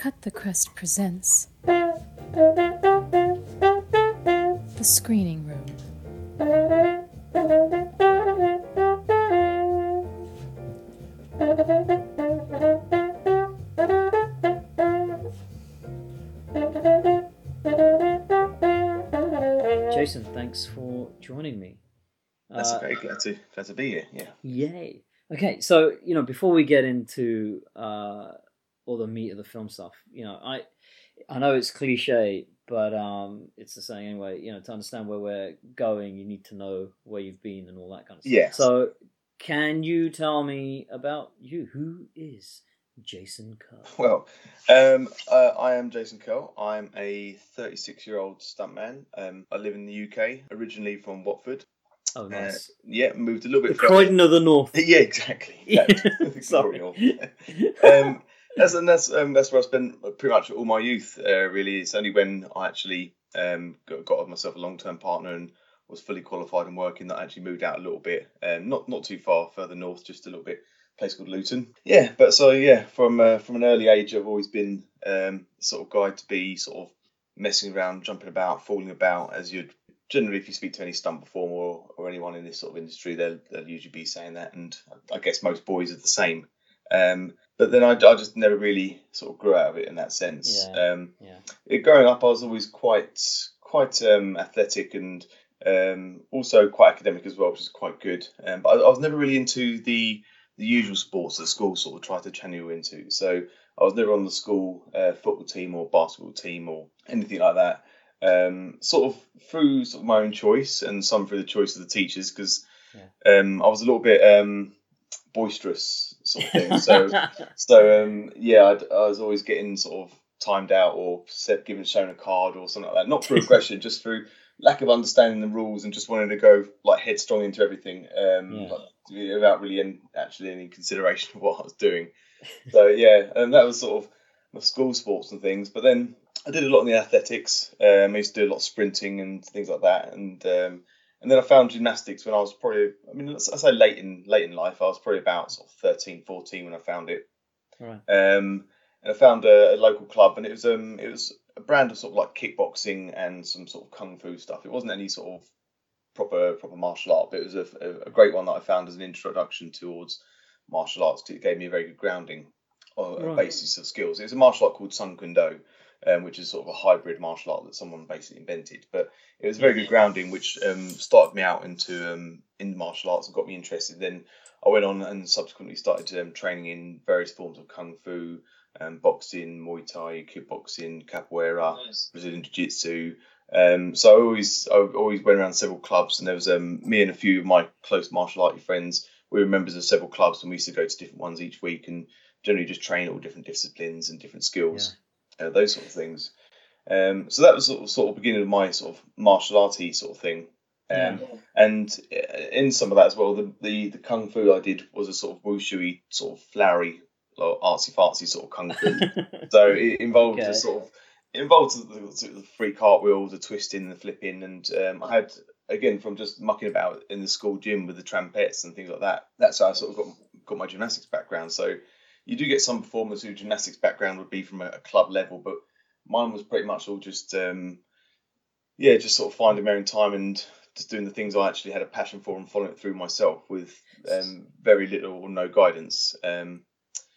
Cut the Crust presents The Screening Room. Jason, thanks for joining me. That's Uh, okay. Glad to glad to be here. Yeah. Yay. Okay, so you know, before we get into uh, all the meat of the film stuff, you know, I I know it's cliche, but um, it's the saying anyway. You know, to understand where we're going, you need to know where you've been and all that kind of stuff. Yes. So, can you tell me about you? Who is Jason Curle? Well, um, uh, I am Jason Curle. I'm a 36 year old stuntman. Um, I live in the UK, originally from Watford. Oh, Uh, nice. yeah, moved a little bit further. Croydon of the North. Yeah, exactly. Yeah, sorry. um, that's and that's um, that's where I spent pretty much all my youth. Uh, really, it's only when I actually um, got, got myself a long term partner and was fully qualified and working that I actually moved out a little bit. Um, not not too far further north, just a little bit. Place called Luton. Yeah, but so yeah, from uh, from an early age, I've always been um, sort of guy to be sort of messing around, jumping about, falling about, as you'd generally, if you speak to any stunt performer or, or anyone in this sort of industry, they'll, they'll usually be saying that. And I guess most boys are the same. Um, but then I, I just never really sort of grew out of it in that sense. Yeah. Um, Yeah. it, growing up, I was always quite quite um, athletic and um, also quite academic as well, which is quite good. Um, but I, I was never really into the the usual sports that school sort of tried to channel you into. So I was never on the school uh, football team or basketball team or anything like that. Um, sort of through sort of my own choice and some through the choice of the teachers because um, I was a little bit um, boisterous sort of thing. So so um, yeah, I'd, I was always getting sort of timed out or said, given shown a card or something like that. Not through aggression, just through lack of understanding the rules and just wanting to go like headstrong into everything um, Yeah. like, without really any, actually any consideration of what I was doing. So yeah, and that was sort of my school sports and things. But then I did a lot in the athletics. Um, I used to do a lot of sprinting and things like that. And um, and then I found gymnastics when I was probably, I mean, I say late in late in life. I was probably about sort of 13, 14 when I found it. Right. Um, and I found a, a local club, and it was um it was a brand of sort of like kickboxing and some sort of kung fu stuff. It wasn't any sort of proper proper martial art, but it was a, a, great one that I found as an introduction towards martial arts. It gave me a very good grounding or a basis of skills. It was a martial art called Sun Kun Do, um, which is sort of a hybrid martial art that someone basically invented. But it was a very good grounding, which um, started me out into um, in martial arts and got me interested. Then I went on and subsequently started um, training in various forms of kung fu, um, boxing, Muay Thai, kickboxing, capoeira, Brazilian Jiu Jitsu. Um, so I always I always went around several clubs, and there was um, me and a few of my close martial arty friends. We were members of several clubs, and we used to go to different ones each week, and generally just train all different disciplines and different skills, uh, those sort of things. Um, so that was sort of, sort of beginning of my sort of martial arty sort of thing. Um, And uh, in some of that as well, the, the, the kung fu I did was a sort of wushu sort of flowery, artsy fartsy sort of kung fu. So it involved Okay. a sort of it involved the, the, the free cartwheel, the twisting, the flipping, and um, I had again from just mucking about in the school gym with the trampettes and things like that. That's how I sort of got got my gymnastics background. So you do get some performers whose gymnastics background would be from a, a club level, but mine was pretty much all just um, yeah, just sort of finding my own time and just doing the things I actually had a passion for and following it through myself with um, very little or no guidance. Um,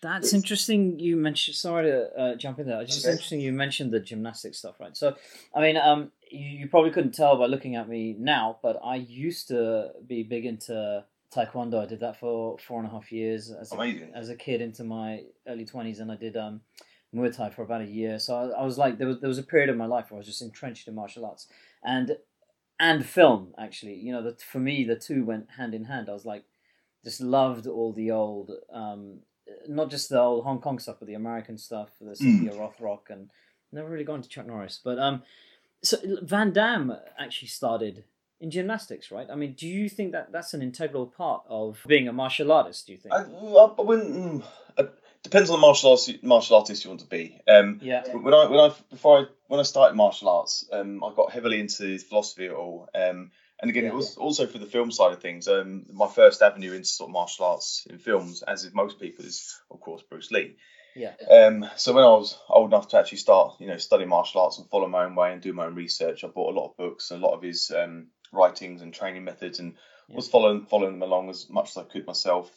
That's interesting. You mentioned. Sorry to uh, jump in there. It's just Okay. interesting. You mentioned the gymnastics stuff, right? So, I mean, um, you, you probably couldn't tell by looking at me now, but I used to be big into taekwondo. I did that for four and a half years as a, as a kid into my early twenties, and I did um, Muay Thai for about a year. So I, I was like, there was there was a period of my life where I was just entrenched in martial arts and and film. Actually, you know, that for me the two went hand in hand. I was like, just loved all the old. Um, not just the old Hong Kong stuff, but the American stuff, the Cynthia Rothrock, and never really gone to Chuck Norris. But um, so Van Damme actually started in gymnastics, right? I mean, do you think that that's an integral part of being a martial artist? Do you think? I, I wouldn't. mm, uh, depends on the martial arts martial artist you want to be. Um, yeah, when I when I before I when I started martial arts, um, I got heavily into philosophy at all. Um, and again, Yeah. it was also for the film side of things. Um, my first avenue into sort of martial arts in films, as with most people, is of course Bruce Lee. Yeah. Um, so when I was old enough to actually start, you know, studying martial arts and follow my own way and do my own research, I bought a lot of books, and a lot of his um, writings and training methods, and Yeah. was following following them along as much as I could myself.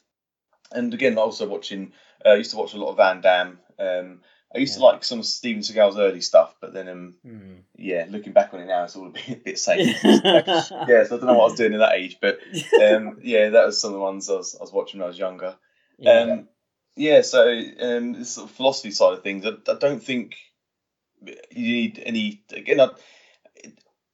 And again, also watching, uh, I used to watch a lot of Van Damme. Um, I used to like some of Steven Seagal's early stuff, but then, um, Mm. yeah, looking back on it now, it's all a bit, a bit safe. yeah, so I don't know what I was doing at that age, but um, yeah, that was some of the ones I was, I was watching when I was younger. yeah. Um, yeah, so um, this sort of philosophy side of things, I, I don't think you need any. Again, I,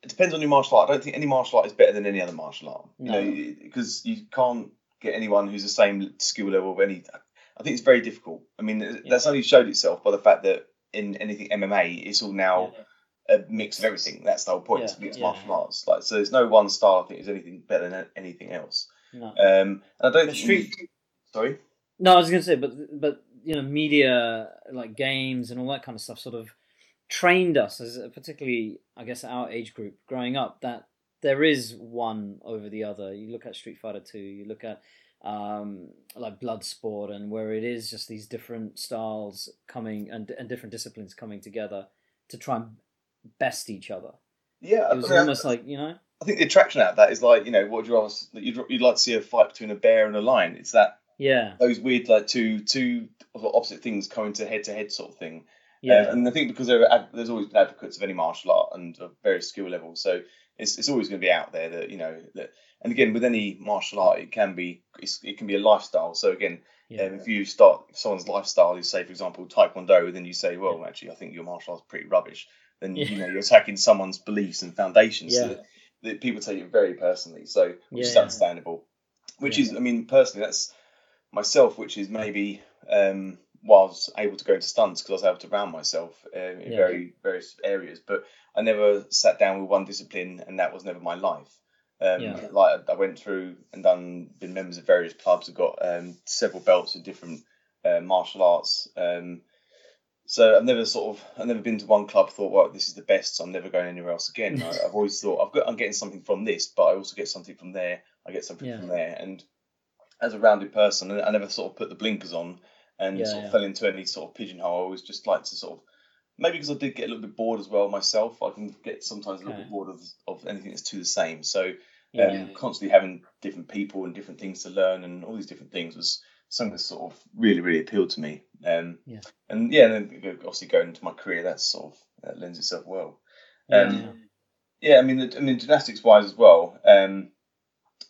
it, depends on your martial art. I don't think any martial art is better than any other martial art. No. You know, because you can't get anyone who's the same skill level of any. I think it's very difficult. I mean, that's only showed itself by the fact that in anything MMA, it's all now a mix of everything. That's the whole point. It's Yeah, yeah. martial arts. Like, so there's no one style. I think is anything better than anything else. no. Um, and I don't But street- Sorry. No, I was gonna say, but but you know, media like games and all that kind of stuff sort of trained us as particularly, I guess, our age group growing up that there is one over the other. You look at Street Fighter Two, you look at um, like Bloodsport, and where it is just these different styles coming and and different disciplines coming together to try and best each other. Yeah, It was I mean, almost like you know, I think the attraction out of that is like you know what would you rather you'd, you'd like to see a fight between a bear and a lion. It's that yeah, those weird like two two opposite things coming to head to head sort of thing. Yeah, Uh, and I think because there are, there's always been advocates of any martial art and of various skill levels, so it's, it's always going to be out there that you know that. And again, with any martial art, it can be it's, it can be a lifestyle. So again, yeah, um, if you start someone's lifestyle, you say for example Taekwondo, then you say, well, actually, I think your martial art's pretty rubbish. Then Yeah. you know you're attacking someone's beliefs and foundations. So Yeah. that, that people take it very personally. So which is understandable. Which Yeah. is, I mean, personally, that's myself, which is maybe um, why I was able to go into stunts because I was able to round myself um, in Yeah. very various areas. But I never sat down with one discipline, and that was never my life. Um, Yeah. Like I went through and done, been members of various clubs. I've got um, several belts in different uh, martial arts. Um, so I've never sort of, I've never been to one club thought, well, this is the best, so I'm never going anywhere else again. I, I've always thought I've got, I'm getting something from this, but I also get something from there. I get something Yeah. from there, and as a rounded person, I never sort of put the blinkers on and Yeah, sort of yeah. fell into any sort of pigeonhole. I always just like to sort of maybe because I did get a little bit bored as well myself. I can get sometimes a little Okay. bit bored of, of anything that's too the same. So yeah, um, constantly having different people and different things to learn and all these different things was something that sort of really really appealed to me. Um, Yeah. And yeah, and then obviously going into my career, that sort of that lends itself well. yeah, um, yeah. Yeah, I mean, the, I mean, gymnastics wise as well. Um,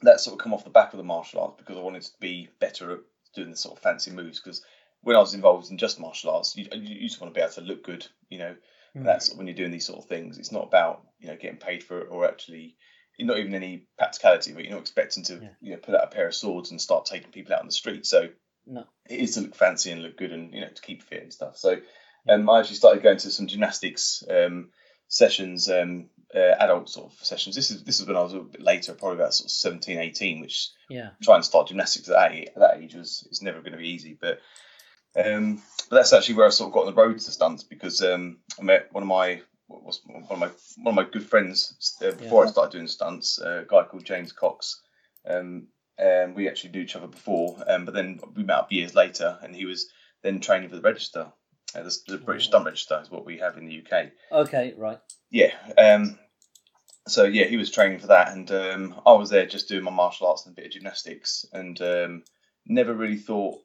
that sort of come off the back of the martial arts because I wanted to be better at doing the sort of fancy moves. Because when I was involved in just martial arts, you, you just want to be able to look good. You know, Mm. that's when you're doing these sort of things. It's not about you know getting paid for it or actually not even any practicality, but you're not expecting to Yeah. you know put out a pair of swords and start taking people out on the street. So No. it is to look fancy and look good and you know to keep fit and stuff. So um, I actually started going to some gymnastics um, sessions, um, uh, adult sort of sessions. This is this is when I was a bit later, probably about sort of 17, 18, which yeah. trying to start gymnastics at that age, at that age was is never going to be easy. But um, but that's actually where I sort of got on the road to stunts because um, I met one of my was one of my one of my good friends uh, before I started doing stunts, uh, a guy called James Cox. Um, and we actually knew each other before, um, but then we met up years later, and he was then training for the register. Uh, the, the British Stunt Register is what we have in the UK. Okay, right. Yeah. Um, so yeah, he was training for that, and um, I was there just doing my martial arts and a bit of gymnastics, and um, never really thought,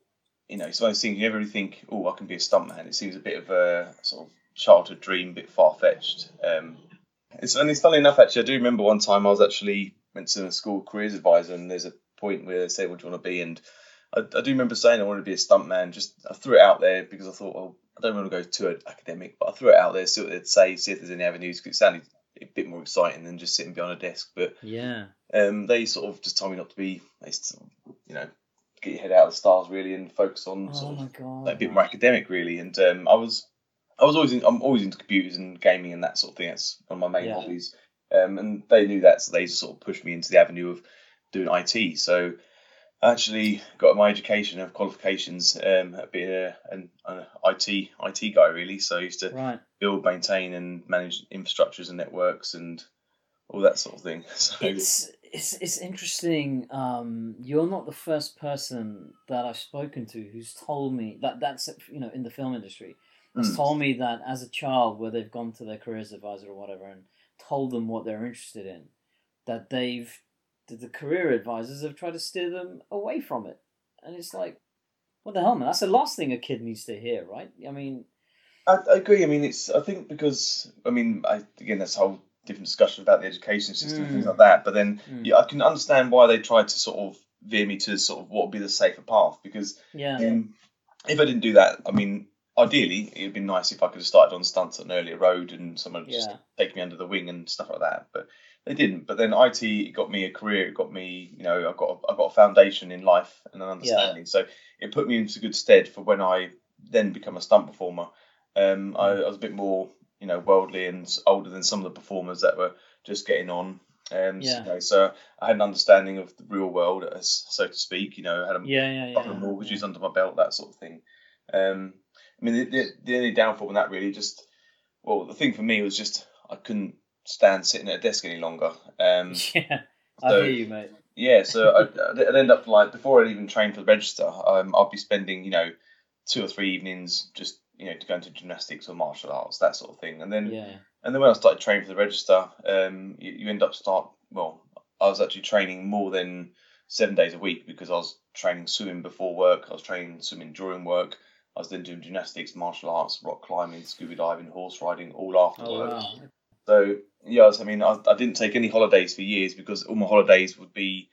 you know, it's one of those things you never really think, oh, I can be a stuntman. It seems a bit of a sort of childhood dream, a bit far fetched. Um, it's and it's funny enough actually. I do remember one time I was actually went to a school careers advisor, and there's a point where they say, "What do you want to be?" and I, I do remember saying I wanted to be a stuntman. Just I threw it out there because I thought, well, I don't want to go too academic, but I threw it out there, see what they'd say, see if there's any avenues. Because it sounded a bit more exciting than just sitting behind a desk. But Yeah. um, they sort of just told me not to be, they you know, get your head out of the stars really and focus on Oh sort of god. like a bit more academic really. And um, I was, I was always, in, I'm always into computers and gaming and that sort of thing. That's one of my main Yeah. hobbies. Um, and they knew that, so they just sort of pushed me into the avenue of doing IT. So I actually got my education and qualifications um, at being a, an, an IT IT guy really. So I used to Right. Build, maintain, and manage infrastructures and networks and all that sort of thing. So It's it's it's interesting. Um, you're not the first person that I've spoken to who's told me that that's you know in the film industry has Mm. told me that as a child, where they've gone to their careers advisor or whatever and told them what they're interested in, that they've that the career advisors have tried to steer them away from it, and it's like, what the hell, man? That's the last thing a kid needs to hear, right? I mean, I, I agree. I mean, it's. I think because I mean, I, again, that's a whole different discussion about the education system and things Mm. like that. But then, Mm. yeah, I can understand why they tried to sort of veer me to sort of what would be the safer path. Because yeah, um, if I didn't do that, I mean, ideally, it'd been nice if I could have started on stunts at an earlier road and someone had just Yeah. take me under the wing and stuff like that. But they didn't. But then IT got me a career. It got me, you know, I got I got a foundation in life and an understanding. So it put me into good stead for when I then become a stunt performer. Um, I, I was a bit more, you know, worldly and older than some of the performers that were just getting on. Um, so, Yeah. you know, so I had an understanding of the real world, as so to speak. You know, I had a yeah, yeah, couple of yeah. mortgages under my belt, that sort of thing. Um, I mean, the, the, the only downfall in that really just, well, the thing for me was just I couldn't stand sitting at a desk any longer. Um, yeah. I so- hear you, mate. yeah, so I'd, I'd end up like before I'd even trained for the register, um, I'd be spending you know two or three evenings just you know to go into gymnastics or martial arts that sort of thing, and then Yeah, and then when I started training for the register, um, you, you end up start well, I was actually training more than seven days a week because I was training swimming before work, I was training swimming during work, I was then doing gymnastics, martial arts, rock climbing, scuba diving, horse riding, all after Oh work. wow. So yes, I mean, I, I didn't take any holidays for years because all my holidays would be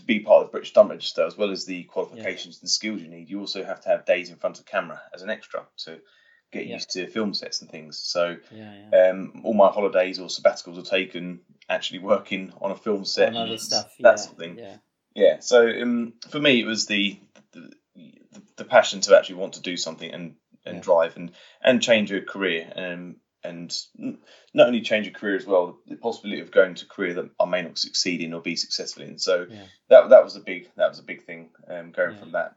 to be part of the British Stunt Register, as well as the qualifications and skills you need. You also have to have days in front of camera as an extra to get Yeah. used to film sets and things. So Yeah, yeah. um, all my holidays or sabbaticals are taken actually working on a film set and other stuff. that yeah, sort of thing. Yeah, Yeah. So um, for me, it was the the, the passion to actually want to do something and and Yeah. drive and and change your career um, and not only change your career as well, the possibility of going to a career that I may not succeed in or be successful in. So Yeah. that that was a big that was a big thing um, going Yeah. from that.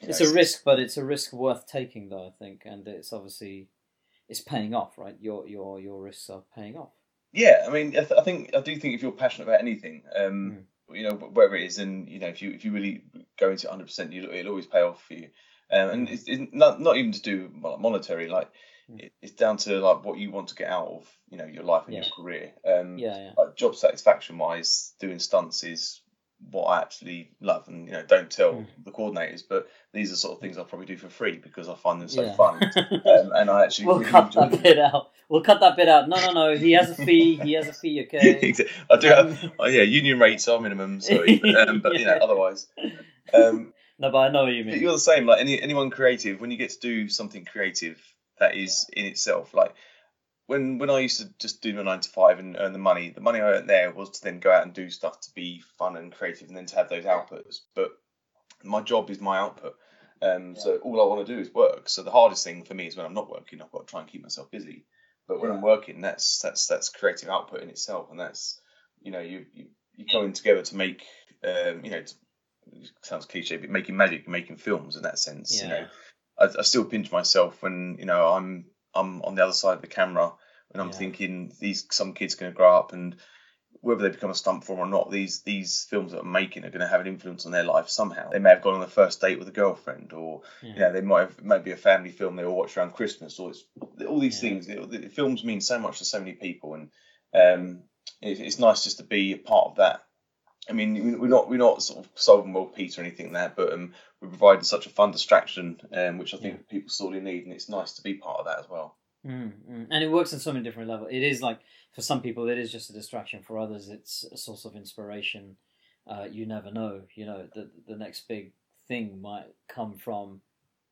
You it's know, a risk, but it's a risk worth taking, though. I think, and it's obviously it's paying off, right? Your your your risks are paying off. Yeah, I mean, I, th- I think I do think if you're passionate about anything, um, Hmm. you know, whatever it is, and you know, if you if you really go into it 100, percent it'll always pay off for you. Um, and Hmm. it's, it's not not even to do monetary, like. It, it's down to like what you want to get out of you know your life and Yeah. your career. Um, Yeah, yeah, like job satisfaction wise, doing stunts is what I actually love, and you know, don't tell Hmm. the coordinators, but these are sort of things I'll probably do for free because I find them so yeah. fun, um, and I actually we'll really cut enjoy that bit out. We'll cut that bit out. No, no, no. He has a fee. He has a fee. Okay. Exactly. I do have, oh yeah, union rates are minimum, sorry, um, but you know, otherwise. Um, No, but I know what you but mean. you're the same. Like any anyone creative, when you get to do something creative that is in itself, like when when I used to just do my nine to five and earn the money, the money I earned there was to then go out and do stuff to be fun and creative, and then to have those outputs. But my job is my output. Um, So all I want to do is work. So the hardest thing for me is when I'm not working. I've got to try and keep myself busy. But when I'm working, that's that's that's creative output in itself, and that's you know you you you coming together to make um, you know to, it sounds cliche, but making magic, making films in that sense. You Yeah. know, I, I still pinch myself when you know I'm I'm on the other side of the camera and I'm Yeah. thinking these some kids going to grow up and whether they become a stunt performer or not, these these films that I'm making are going to have an influence on their life somehow. They may have gone on the first date with a girlfriend, or Yeah. you know, they might have it might be a family film they all watch around Christmas, or it's all these Yeah. things. It, the films mean so much to so many people, and um, it, it's nice just to be a part of that. I mean, we- we're not we're not sort of solving world peace or anything there, but um, we're providing such a fun distraction, um, which I think people sorely need, and it's nice to be part of that as well. Mm, mm. And it works on so many different levels. It is like for some people, it is just a distraction. For others, it's a source of inspiration. Uh, you never know. You know, the the next big thing might come from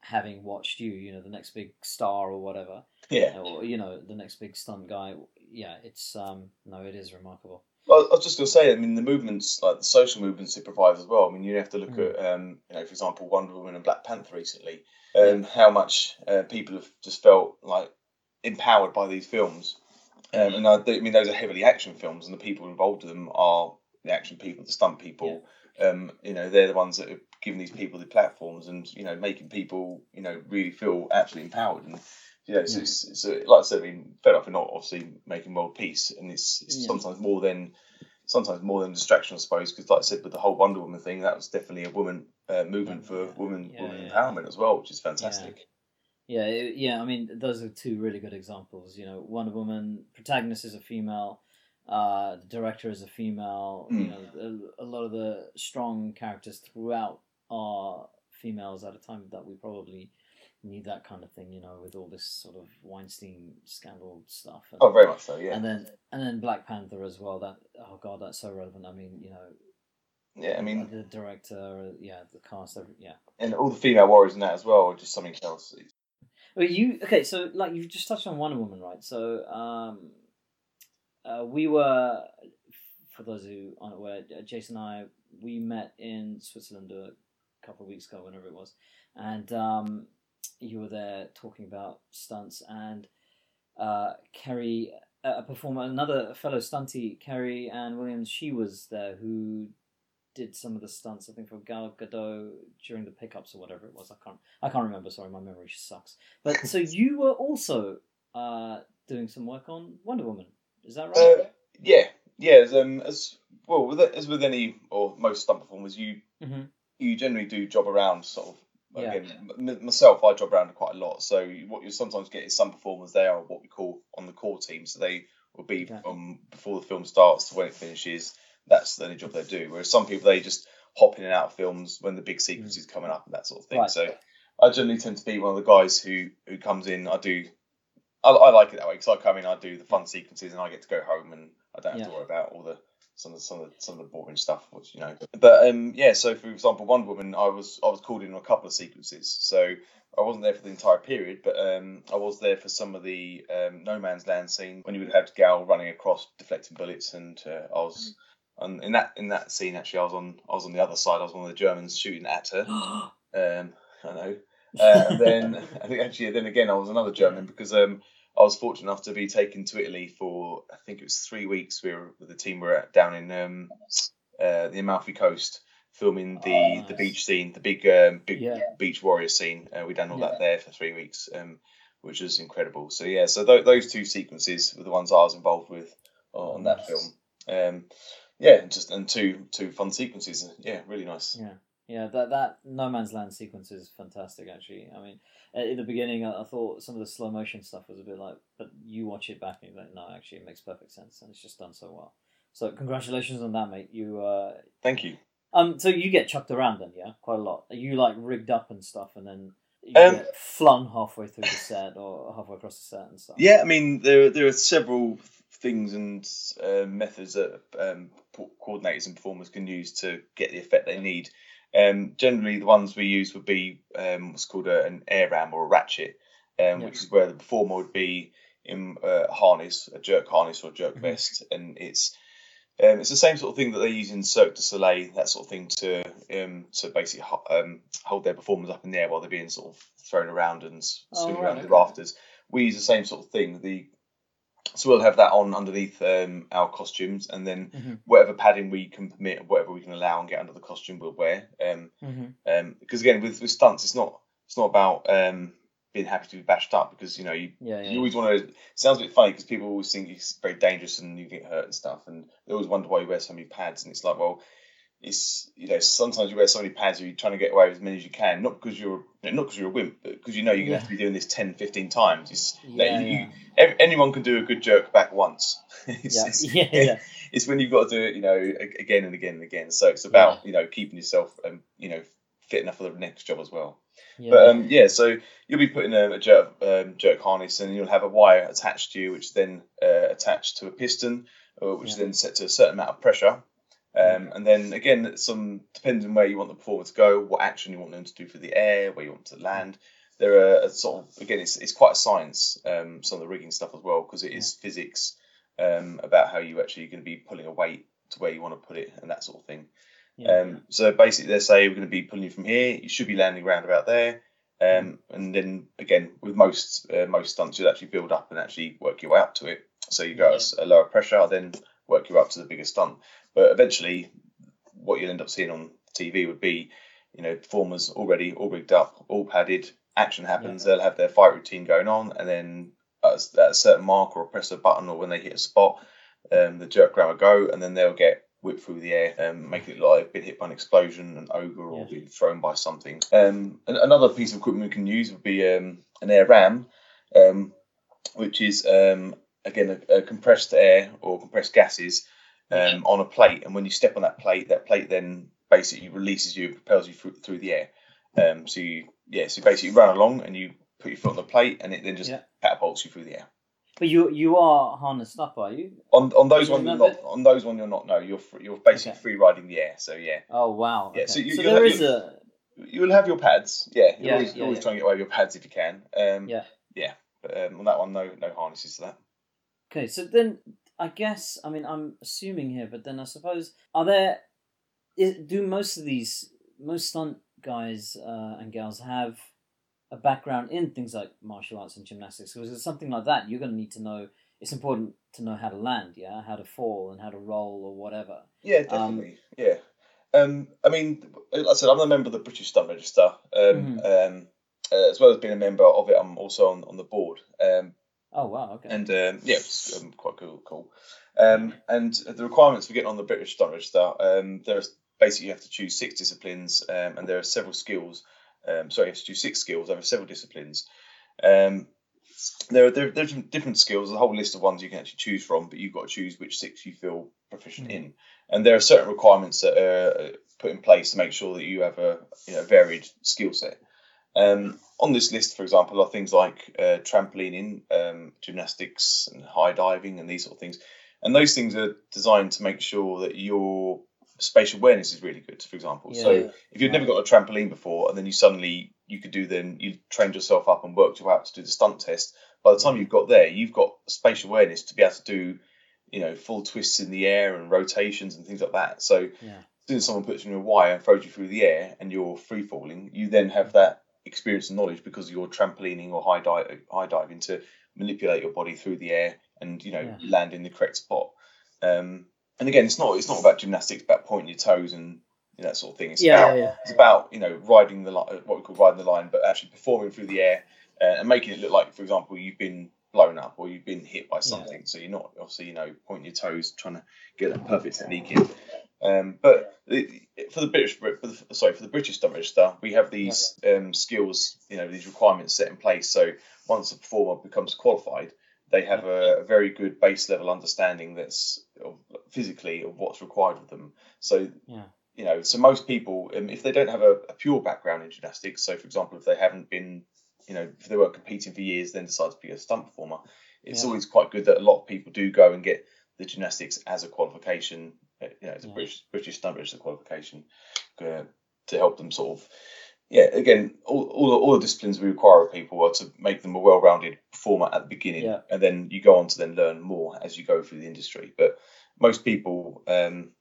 having watched you. You know, the next big star or whatever, Yeah. or you know, the next big stunt guy. Yeah, it's um no, it is remarkable. Well, I was just going to say, I mean, the movements, like the social movements it provides as well. I mean, you have to look Mm. at, um, you know, for example, Wonder Woman and Black Panther recently, um, how much uh, people have just felt like empowered by these films. Um, and I, I mean, those are heavily action films, and the people involved in them are the action people, the stunt people. Um, you know, they're the ones that are giving these people the platforms and you know making people you know really feel actually empowered and. You know, so Yeah. it's, it's, uh, like I said, I mean, fair enough, we're not obviously making world peace, and it's, it's Yeah. sometimes more than sometimes more than distraction, I suppose. Because, like I said, with the whole Wonder Woman thing, that was definitely a woman uh, movement for Yeah, woman woman empowerment as well, which is fantastic. Yeah, it- yeah. I mean, those are two really good examples. You know, Wonder Woman protagonist is a female, uh, the director is a female. You Mm. know, a, a lot of the strong characters throughout are females at a time that we probably need that kind of thing. You know, with all this sort of Weinstein scandal stuff. And, Oh, very much so. Yeah, and then and then Black Panther as well. That oh god, that's so relevant. I mean, you know, yeah. I mean, the director, yeah, the cast, yeah. and all the female warriors in that as well, are just something else. Well, you okay? So, like, you've just touched on Wonder Woman, right? So, um, uh, we were, for those who aren't aware, uh, Jason and I we met in Switzerland a couple of weeks ago, whenever it was, and um, you were there talking about stunts, and uh, Kerry, a performer, another fellow stunty, Kerry Ann Williams, she was there who did some of the stunts. I think for Gal Gadot during the pickups or whatever it was. I can't. I can't remember. Sorry, my memory sucks. But so you were also uh, doing some work on Wonder Woman. Is that right? Uh, yeah, yeah. As, um, as well with as with any or most stunt performers, you hmm you generally do job around sort of. Yeah. Again, m- myself, I job around quite a lot. So what you sometimes get is some performers they are what we call on the core team. So they will be Okay. from before the film starts to when it finishes. That's the only job they do. Whereas some people they just hop in and out of films when the big hmm. sequence is coming up and that sort of thing. Right. So I generally tend to be one of the guys who who comes in. I do. I, I like it that way because I come in, I do the fun sequences, and I get to go home, and I don't have to worry about all the some of the, some of the, some of the boring stuff, which you know. But um, yeah. So for example, Wonder Woman, I was I was called in on a couple of sequences, so I wasn't there for the entire period, but um, I was there for some of the um, No Man's Land scene when you would have Gal running across, deflecting bullets, and uh, I was. And in that in that scene, actually, I was on I was on the other side. I was one of the Germans shooting at her. Um, I know. Uh, and then I think actually then again I was another German because um, I was fortunate enough to be taken to Italy for I think it was three weeks. We were with the team were at, down in um, uh, the Amalfi Coast filming the Oh, the beach scene, the big um, big Yeah. beach warrior scene. Uh, we done all Yeah. that there for three weeks, um, which was incredible. So yeah, so th- those two sequences were the ones I was involved with on that Nice. film. Um, yeah, and just and two two fun sequences. Yeah, really nice. Yeah, yeah. That that No Man's Land sequence is fantastic. Actually, I mean, in the beginning, I, I thought some of the slow motion stuff was a bit like, but you watch it back and you're like, no, actually, it makes perfect sense, and it's just done so well. So congratulations on that, mate. You uh, Thank you. um, so you get chucked around then, yeah, quite a lot. Are you like rigged up and stuff, and then you Um, get flung halfway through the set or halfway across the set and stuff? Yeah, I mean there there are several things and uh, methods that um, coordinators and performers can use to get the effect they need. Um, generally, the ones we use would be um, what's called a, an air ram or a ratchet, um, Yeah. which is where the performer would be in uh, a harness, a jerk harness or a jerk Mhm. vest, and it's um, it's the same sort of thing that they use in Cirque du Soleil, that sort of thing to um, to basically ho- um, hold their performers up in the air while they're being sort of thrown around and Oh, swinging right, around the rafters. We use the same sort of thing. The so we'll have that on underneath um, our costumes, and then Mhm. whatever padding we can permit, whatever we can allow and get under the costume, we'll wear. Um, hmm um, because again, with, with stunts, it's not it's not about um, being happy to be bashed up because you know you Yeah, yeah. you always want to. Sounds a bit funny because people always think it's very dangerous and you get hurt and stuff, and they always wonder why you wear so many pads. And it's like, well, it's you know sometimes you wear so many pads, you're trying to get away with as many as you can, not because you're not because you're a wimp, but because you know you're gonna have to be doing this 10, 15 times. It's, Yeah, you- yeah. ev- anyone can do a good jerk back once. it's, yeah, it's, yeah, yeah. it's when you've got to do it, you know, again and again and again. So it's about you know keeping yourself, um, you know, fit enough for the next job as well. yeah. But um, yeah, so you'll be putting a, a jerk, um, jerk harness, and you'll have a wire attached to you, which is then uh, attached to a piston, uh, which is then set to a certain amount of pressure. Um, and then again, some depends on where you want the performer to go, what action you want them to do for the air, where you want to land. There are a sort of again, it's, it's quite a science, um, some of the rigging stuff as well, because it is physics um, about how you actually going to be pulling a weight to where you want to put it and that sort of thing. yeah. Um, so basically, they say we're going to be pulling you from here. You should be landing around about there. Um, and then again, with most uh, most stunts, you'll actually build up and actually work your way up to it. So you go at a lower pressure, then work you up to the biggest stunt. But eventually, what you'll end up seeing on TV would be, you know, performers already all rigged up, all padded. Action happens. They'll have their fight routine going on, and then at a, at a certain mark or press a button, or when they hit a spot, um, the jerk ground will go, and then they'll get whipped through the air, um, making it look like they've been hit by an explosion, an ogre, or Yeah. been thrown by something. Um, an- another piece of equipment we can use would be um, an air ram, um, which is um, again a, a compressed air or compressed gases um, on a plate, and when you step on that plate, that plate then basically releases you, and propels you through, through the air. Um, so you yeah, so basically you run along and you put your foot on the plate, and it then just Yeah. catapults you through the air. But you you are harnessed up, are you? On on those You one you're not on those one you're not. No, you're you're basically Okay. free riding the air. So yeah, Oh wow. Yeah, okay. so you- so you'll there have- is a you will have your pads. Yeah, you Yeah, always, yeah, always yeah. try and get away with your pads if you can. Um, Yeah. yeah. But um, on that one, no no harnesses to that. Okay, so then I guess I mean I'm assuming here, but then I suppose are there is, do most of these most stunt guys uh, and gals have a background in things like martial arts and gymnastics? Because it's something like that, you're going to need to know. It's important to know how to land, yeah, how to fall and how to roll or whatever. Yeah, Um, definitely. yeah. Um, I mean, like I said, I'm a member of the British Stunt Register. Um, um, uh, as well as being a member of it, I'm also on, on the board. Um, Oh wow, okay. and um, yeah, it's um, quite cool. Cool. Um, and the requirements for getting on the British Stunt Register, um, there's basically you have to choose six disciplines, um, and there are several skills. Um, sorry, you have to choose six skills over several disciplines. Um, there are there, there's different skills, There's a whole list of ones you can actually choose from, but you've got to choose which six you feel proficient Mhm. in. And there are certain requirements that are uh, put in place to make sure that you have a you know, varied skill set. Um, on this list, for example, are things like uh, trampolining, um, gymnastics, and high diving, and these sort of things. And those things are designed to make sure that your spatial awareness is really good. For example, so if you've never got a trampoline before, and then you suddenly you could do then you trained yourself up and worked you out to do the stunt test. By the time you've got there, you've got spatial awareness to be able to do, you know, full twists in the air and rotations and things like that. So Yeah. as soon as someone puts you in a wire and throws you through the air and you're free falling, you then have that experience and knowledge because you're trampolining or high dive, high diving to manipulate your body through the air and you know Yeah. land in the correct spot. Um, and again, it's not it's not about gymnastics, about pointing your toes and you know, that sort of thing. It's Yeah, about yeah, yeah. it's about you know riding the line, what we call riding the line, but actually performing through the air uh, and making it look like, for example, you've been blown up or you've been hit by something. So you're not obviously you know pointing your toes, trying to get that perfect technique in. Um, but for the British, for the, sorry, for the British stunt register, we have these um, skills, you know, these requirements set in place. So once a performer becomes qualified, they have a, a very good base level understanding that's of, physically of what's required of them. So Yeah. you know, so most people, um, if they don't have a, a pure background in gymnastics, so for example, if they haven't been, you know, if they weren't competing for years, then decide to be a stunt performer, it's Yeah. always quite good that a lot of people do go and get the gymnastics as a qualification. Uh, You know, it's a Yeah. British British stunt register qualification uh, to help them sort of. Yeah, again, all, all, the- all the disciplines we require of people are to make them a well-rounded performer at the beginning, Yeah. and then you go on to then learn more as you go through the industry. But most people, um,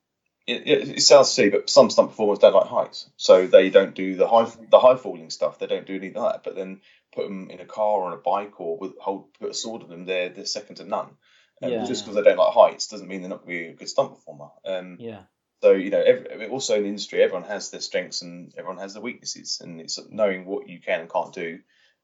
it, it, it sounds silly, but some stunt performers don't like heights, so they don't do the high the high falling stuff. They don't do any of that. But then put them in a car or on a bike or with hold put a sword in them, they're they're second to none. Um, Yeah, just yeah. because they don't like heights doesn't mean they're not going to be a good stunt performer. Um, Yeah. so you know, every, also in the industry, everyone has their strengths and everyone has their weaknesses, and it's knowing what you can and can't do,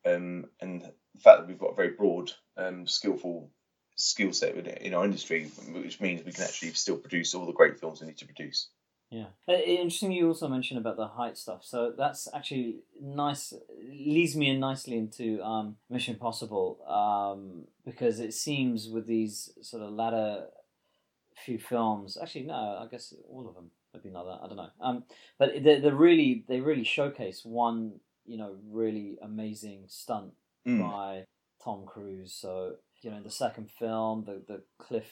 um, and the fact that we've got a very broad, um, skillful skill set in our industry, which means we can actually still produce all the great films we need to produce. Yeah. Uh, Interesting you also mentioned about the height stuff. So that's actually nice, leads me in nicely into um, Mission Impossible um, because it seems with these sort of latter few films, actually, no, I guess all of them have been like that. I don't know. Um, but they they really, they really showcase one, you know, really amazing stunt Mm. by Tom Cruise. So, you know, the second film, the, the cliff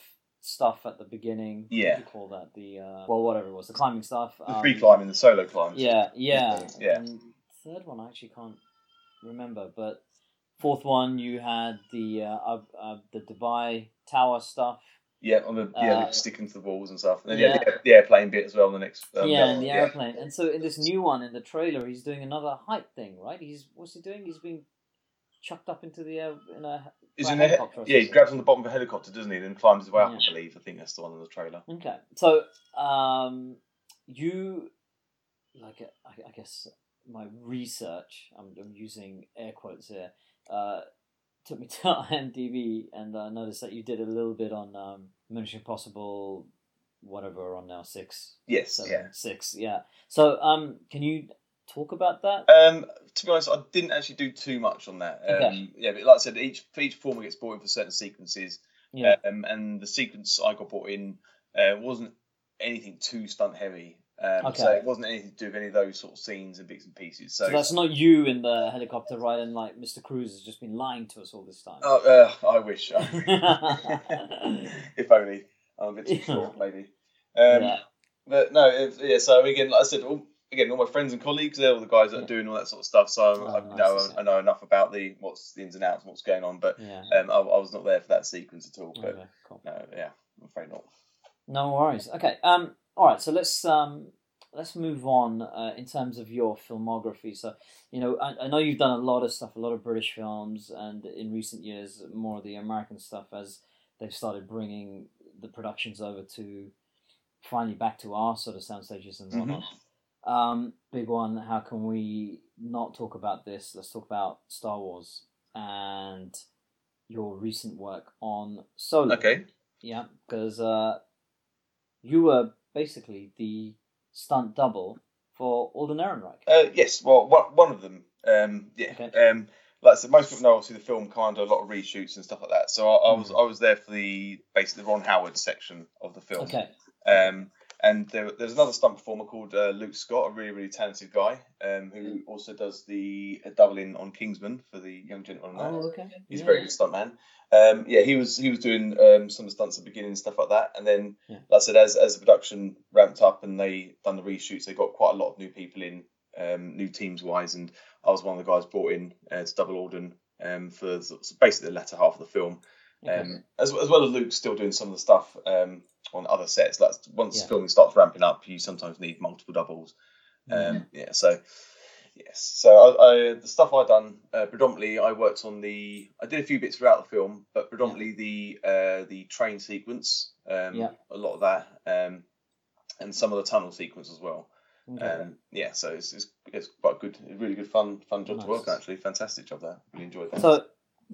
stuff at the beginning. Yeah. What do you call that? The, uh, well, whatever it was, the climbing stuff. The um, free climbing, the solo climbs. Yeah, yeah. Yeah. And third one, I actually can't remember. But fourth one, you had the, uh, uh, the Dubai Tower stuff. Yeah, on the yeah, Uh, sticking to the walls and stuff. And then yeah. yeah, the, the airplane bit as well. In The next um, yeah, and the one, airplane. And so in this new one, in the trailer, he's doing another height thing, right? He's what's he doing? He's being chucked up into the air in a Is in a helicopter yeah, he grabs on the bottom of a helicopter, doesn't he? Then climbs his way up. Yeah. I believe. I think that's the one in the trailer. Okay, so um, you like uh, I, I guess my research. I'm, I'm using air quotes here. Uh, took me to IMDb and I noticed that you did a little bit on um, Mission Impossible, whatever on now six, Yes, seven, yeah. six, yeah. So um, can you talk about that? Um, to be honest, I didn't actually do too much on that. Um, Okay. Yeah, but like I said, each each performer gets brought in for certain sequences, Yeah, um, and the sequence I got brought in uh, wasn't anything too stunt heavy. Um, So it wasn't anything to do with any of those sort of scenes and bits and pieces. So, so that's not you in the helicopter riding like Mr. Cruise has just been lying to us all this time. Oh, uh, I wish. if only. I'm a bit too short, maybe. Um, yeah, But no, it, yeah. So again, like I said, all, again, all my friends and colleagues, they're all the guys that Yeah. are doing all that sort of stuff. So Oh, I, nice know. I know enough about the what's the ins and outs, and what's going on. But yeah. um, I, I was not there for that sequence at all. But Okay, cool. no, yeah, I'm afraid not. No worries. Okay. Um. All right. So let's um let's move on uh, in terms of your filmography. So you know, I, I know you've done a lot of stuff, a lot of British films, and in recent years, more of the American stuff as they've started bringing the productions over to finally back to our sort of sound stages and whatnot. Um, big one. How can we not talk about this? Let's talk about Star Wars and your recent work on Solo. Okay. Yeah, because uh, you were basically the stunt double for Alden Ehrenreich. Uh, yes. Well, one, one of them. Um, yeah. Okay. Um, like I said, most people know obviously the film kind of a lot of reshoots and stuff like that. So I, I was Mhm. I was there for the basically the Ron Howard section of the film. Okay. Um, and there, there's another stunt performer called uh, Luke Scott, a really, really talented guy, um, who also does the uh, doubling on Kingsman for the young gentleman. Oh, okay. He's Yeah. a very good stuntman. Um, yeah, he was he was doing um, some of the stunts at the beginning and stuff like that. And then, Yeah. like I said, as as the production ramped up and they done the reshoots, they got quite a lot of new people in, um, new teams wise. And I was one of the guys brought in uh, to double Alden um, for basically the latter half of the film. Okay. Um, as, as well as Luke still doing some of the stuff um, on other sets. Like once Yeah. filming starts ramping up, you sometimes need multiple doubles. Um, Mhm. Yeah, so yes, so I, I the stuff I done uh, predominantly I worked on the I did a few bits throughout the film, but predominantly the uh, the train sequence, um, Yeah. a lot of that, um, and some of the tunnel sequence as well. Okay. Um, yeah, so it's, it's it's quite good, really good fun fun job to work on actually. Fantastic job there, really enjoyed that. so, so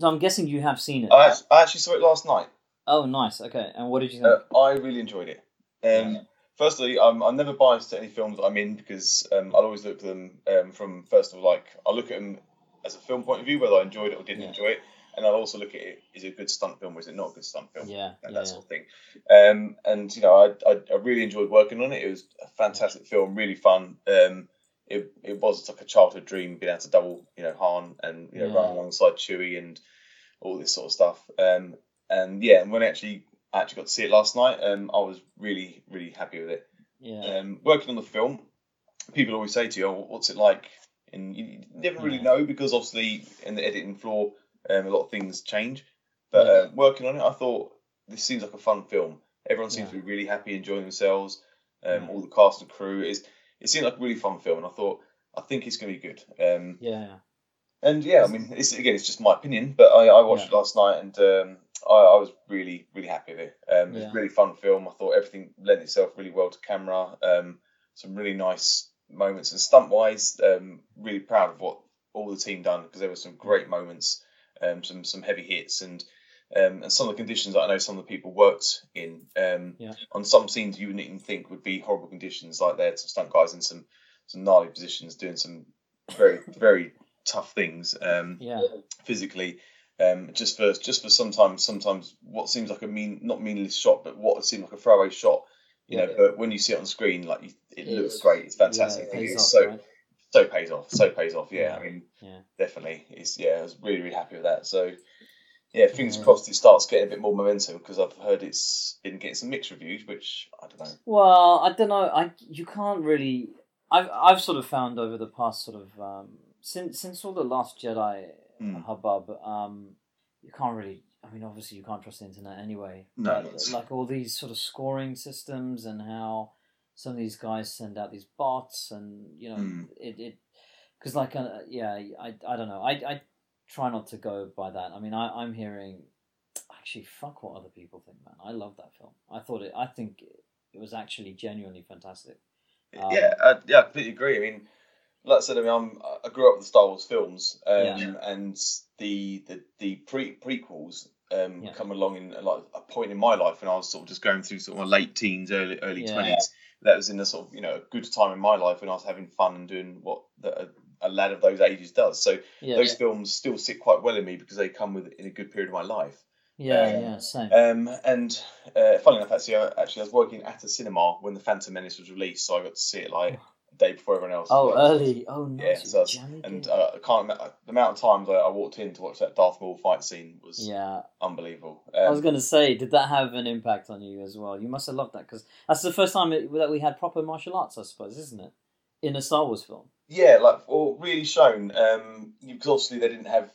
I'm guessing you have seen it. I, act- I actually saw it last night. oh, nice. Okay. And what did you think? Uh, I really enjoyed it. Um, Firstly, um, I'm never biased to any films that I'm in because um, I'll always look at them um, from first of all, like I'll look at them as a film point of view, whether I enjoyed it or didn't Yeah. enjoy it, and I'll also look at it is it a good stunt film or is it not a good stunt film, yeah. and Yeah. that sort of thing. Um, and you know, I, I I really enjoyed working on it. It was a fantastic film, really fun. Um, it it was like a childhood dream being able to double, you know, Han and you know Yeah. run alongside Chewie and all this sort of stuff. Um, and yeah, and when I actually I actually got to see it last night, um, I was really really happy with it. Yeah. Um, working on the film, people always say to you, oh, "What's it like?" And you never really Yeah. know because obviously in the editing floor, um, a lot of things change. But Yeah. uh, working on it, I thought this seems like a fun film. Everyone seems to be really happy, enjoying themselves. Um. All the cast and crew is. It seemed like a really fun film, and I thought I think it's going to be good. Um, yeah. and yeah, I mean, it's again, it's just my opinion, but I, I watched Yeah. it last night and um, I, I was really, really happy with it. Um, It was Yeah. a really fun film. I thought everything lent itself really well to camera. Um, some really nice moments and stunt wise, um, really proud of what all the team done because there were some great moments, um, some some heavy hits and. Um, and some of the conditions that I know some of the people worked in um, Yeah. on some scenes you wouldn't even think would be horrible conditions, like they had some stunt guys in some some gnarly positions doing some very very tough things. Um, Yeah. physically, um, just for just for sometimes sometimes what seems like a mean not meaningless shot, but what seemed like a throwaway shot. You know, Yeah. but when you see it on screen, like you, it It looks is- great. It's fantastic. it I think pays it's off, so right? so pays off. So pays off. Yeah, Yeah. I mean, Yeah. definitely. It's yeah, I was really really happy with that. So. Yeah, fingers Yeah. crossed it starts getting a bit more momentum because I've heard it's been getting some mixed reviews, which I don't know. Well, I don't know. I you can't really. I've I've sort of found over the past sort of um, since since all the Last Jedi Hmm. hubbub, um, you can't really. I mean, obviously, you can't trust the internet anyway. No, but, that's- like all these sort of scoring systems and how some of these guys send out these bots and you know it it because like uh, yeah I I don't know I I try not to go by that. I mean, I I'm hearing actually fuck what other people think, man. I love that film. I thought it. I think it was actually genuinely fantastic. Um, yeah, I, yeah, I completely agree. I mean, like I said, I mean, I'm, I grew up with the Star Wars films, um, Yeah. and the the the pre prequels um Yeah. come along in like a point in my life when I was sort of just going through sort of my late teens, early early Yeah. twenties. That was in a sort of you know a good time in my life when I was having fun and doing what the, a, lad of those ages does. So Yeah, those films still sit quite well in me because they come with in a good period of my life. yeah, um, yeah, same. Um, and uh, funnily enough, actually, I, actually, I was working at a cinema when the Phantom Menace was released, so I got to see it like a day before everyone else. oh, early. Oh, Yeah, nice. so, Jammy and uh, I can't remember the amount of times I, I walked in to watch that Darth Maul fight scene was yeah, unbelievable. I was Um, gonna say, did that have an impact on you as well? You must have loved that because that's the first time it, that we had proper martial arts, I suppose, isn't it? In a Star Wars film. Yeah, like or really shown um, because obviously they didn't have.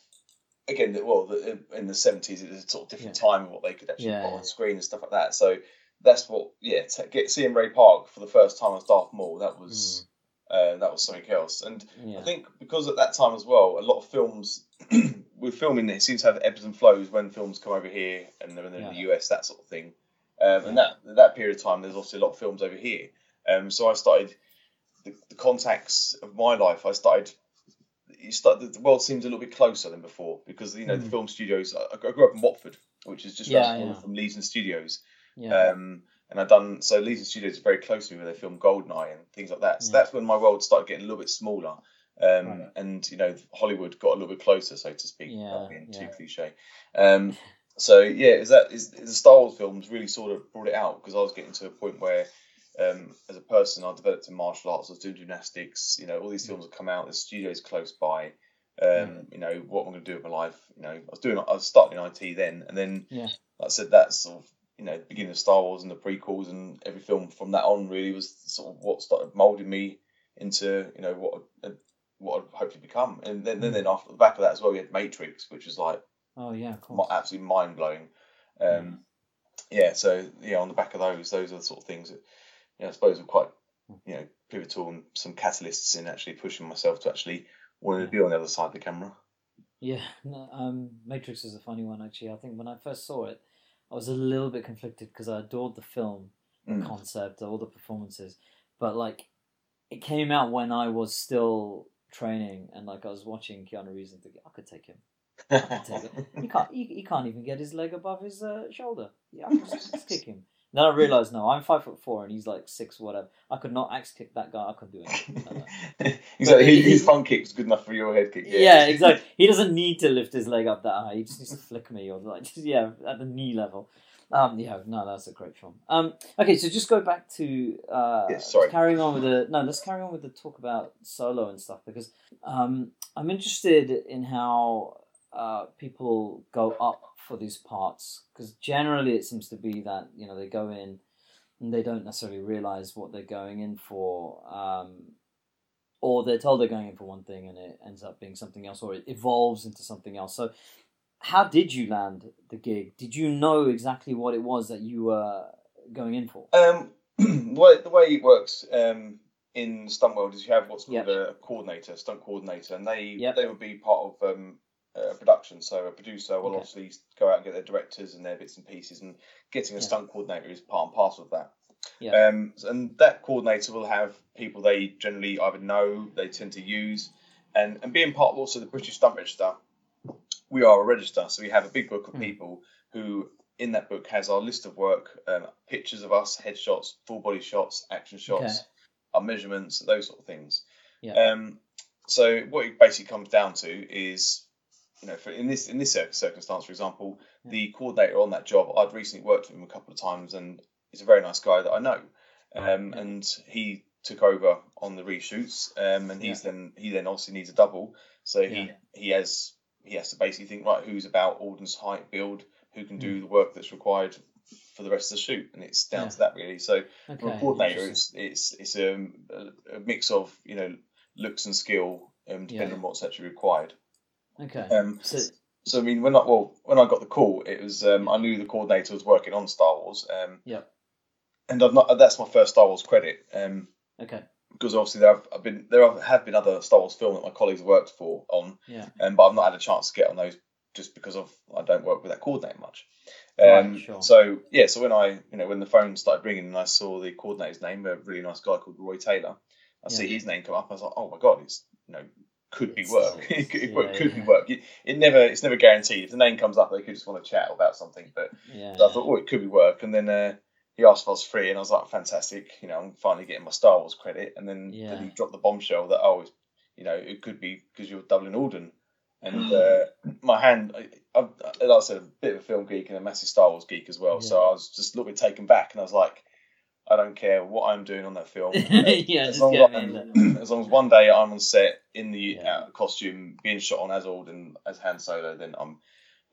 Again, well, the, in the seventies, it was a sort of different time of what they could actually Yeah, put yeah. on screen and stuff like that. So that's what, yeah, to get seeing Ray Park for the first time as Darth Maul, that was uh, that was something else. And Mm. Yeah. I think because at that time as well, a lot of films we're filming it seems to have ebbs and flows when films come over here and then in Yeah. the US, that sort of thing. Um, And that that period of time, there's obviously a lot of films over here. Um, so I started the, the contacts of my life. I started. You start the world seems a little bit closer than before because you know the Mm. film studios. I, I grew up in Watford, which is just Yeah, around yeah. from Leavesden Studios. yeah. Um, and I've done so. Leavesden Studios is very close to me where they film Goldeneye and things like that. So Yeah. that's when my world started getting a little bit smaller. Um, Right. And you know, Hollywood got a little bit closer, so to speak, Yeah, being yeah. too cliche. Um, so yeah, is that is, is the Star Wars films really sort of brought it out because I was getting to a point where, um, as a person, I developed in martial arts. I was doing gymnastics. You know, all these films have come out. The studio's close by. Um, You know what I'm going to do with my life. You know, I was doing. I was starting in IT then, and then Yeah. like I said, that's sort of you know the beginning of Star Wars and the prequels and every film from that on really was sort of what started molding me into you know what I- what I'd hopefully become. And then then, then after the back of that as well, we had Matrix, which was like oh yeah, of absolutely mind blowing. Um, yeah, so yeah, on the back of those, those are the sort of things that you know, I suppose were quite you know pivotal and some catalysts in actually pushing myself to actually want to be on the other side of the camera. Yeah, no, um, Matrix is a funny one actually. I think when I first saw it, I was a little bit conflicted because I adored the film, the Mm. concept, all the performances, but like, it came out when I was still training and like I was watching Keanu Reeves and thinking I could take him. I could take him. He can't. He, he can't even get his leg above his uh, shoulder. Yeah, I could just, just kick him. Then I realized no, I'm five foot four and he's like six, whatever. I could not axe kick that guy. I couldn't do anything. like exactly, he- his front kick was good enough for your head kick. Yeah. exactly. He doesn't need to lift his leg up that high. He just needs to flick me or like just, yeah at the knee level. Um, yeah, no, that's a great film. Um, okay, so just go back to uh, Yeah, sorry. carrying on with the no. Let's carry on with the talk about solo and stuff because um, I'm interested in how uh, people go up for these parts because generally it seems to be that you know they go in and they don't necessarily realize what they're going in for. Um, or they're told they're going in for one thing and it ends up being something else, or it evolves into something else. So, how did you land the gig? Did you know exactly what it was that you were going in for? Um, well, the way it works um, in stunt world is you have what's called Yep. a coordinator, stunt coordinator, and they Yep. they would be part of um, a production. So a producer will Okay. obviously go out and get their directors and their bits and pieces, and getting a Yeah. stunt coordinator is part and parcel of that. Yeah. Um, and that coordinator will have people they generally either know, they tend to use, and and being part of also the British Stunt Register, we are a register, so we have a big book of Hmm. people who in that book has our list of work, um, pictures of us, headshots, full body shots, action shots, Okay. our measurements, those sort of things. Yeah. Um, so what it basically comes down to is, you know, for in this in this circumstance, for example, Yeah. the coordinator on that job, I'd recently worked with him a couple of times, and he's a very nice guy that I know, um, Yeah. and he took over on the reshoots, um, and he's then he then obviously needs a double, so he Yeah. he has he has to basically think right who's about Alden's height, build, who can Mm. do the work that's required for the rest of the shoot, and it's down Yeah. to that really. So Okay. for a coordinator, it's it's it's um, a, a mix of you know looks and skill, um, depending Yeah. on what's actually required. Okay. Um, so so I mean, when I well when I got the call, it was um, I knew the coordinator was working on Star Wars. Um, Yep. And I've not that's my first Star Wars credit. Um, okay. because obviously there have I've been there have, been other Star Wars films that my colleagues have worked for on, Yeah. um, but I've not had a chance to get on those just because of I don't work with that coordinator much. Right, Um, sure. So yeah, so when I you know when the phone started ringing and I saw the coordinator's name, a really nice guy called Roy Taylor, I see his name come up. I was like, oh my god, it's you know could be work. it could, it yeah, could be work. It, it never, it's never guaranteed. If the name comes up, they could just want to chat about something. But Yeah. so I thought, oh, it could be work. And then uh, he asked if I was free, and I was like, fantastic. You know, I'm finally getting my Star Wars credit. And then, Yeah. then he dropped the bombshell that oh, it's- you know, it could be because you're Dublin Alden. And uh, my hand, I, I, like I said, a bit of a film geek and a massive Star Wars geek as well. So I was just a little bit taken back, and I was like, I don't care what I'm doing on that film. yeah, as, just long get as, me in there. I'm- as long as one day I'm on set in the Yeah. uh, costume, being shot on as Alden as Han Solo, then I'm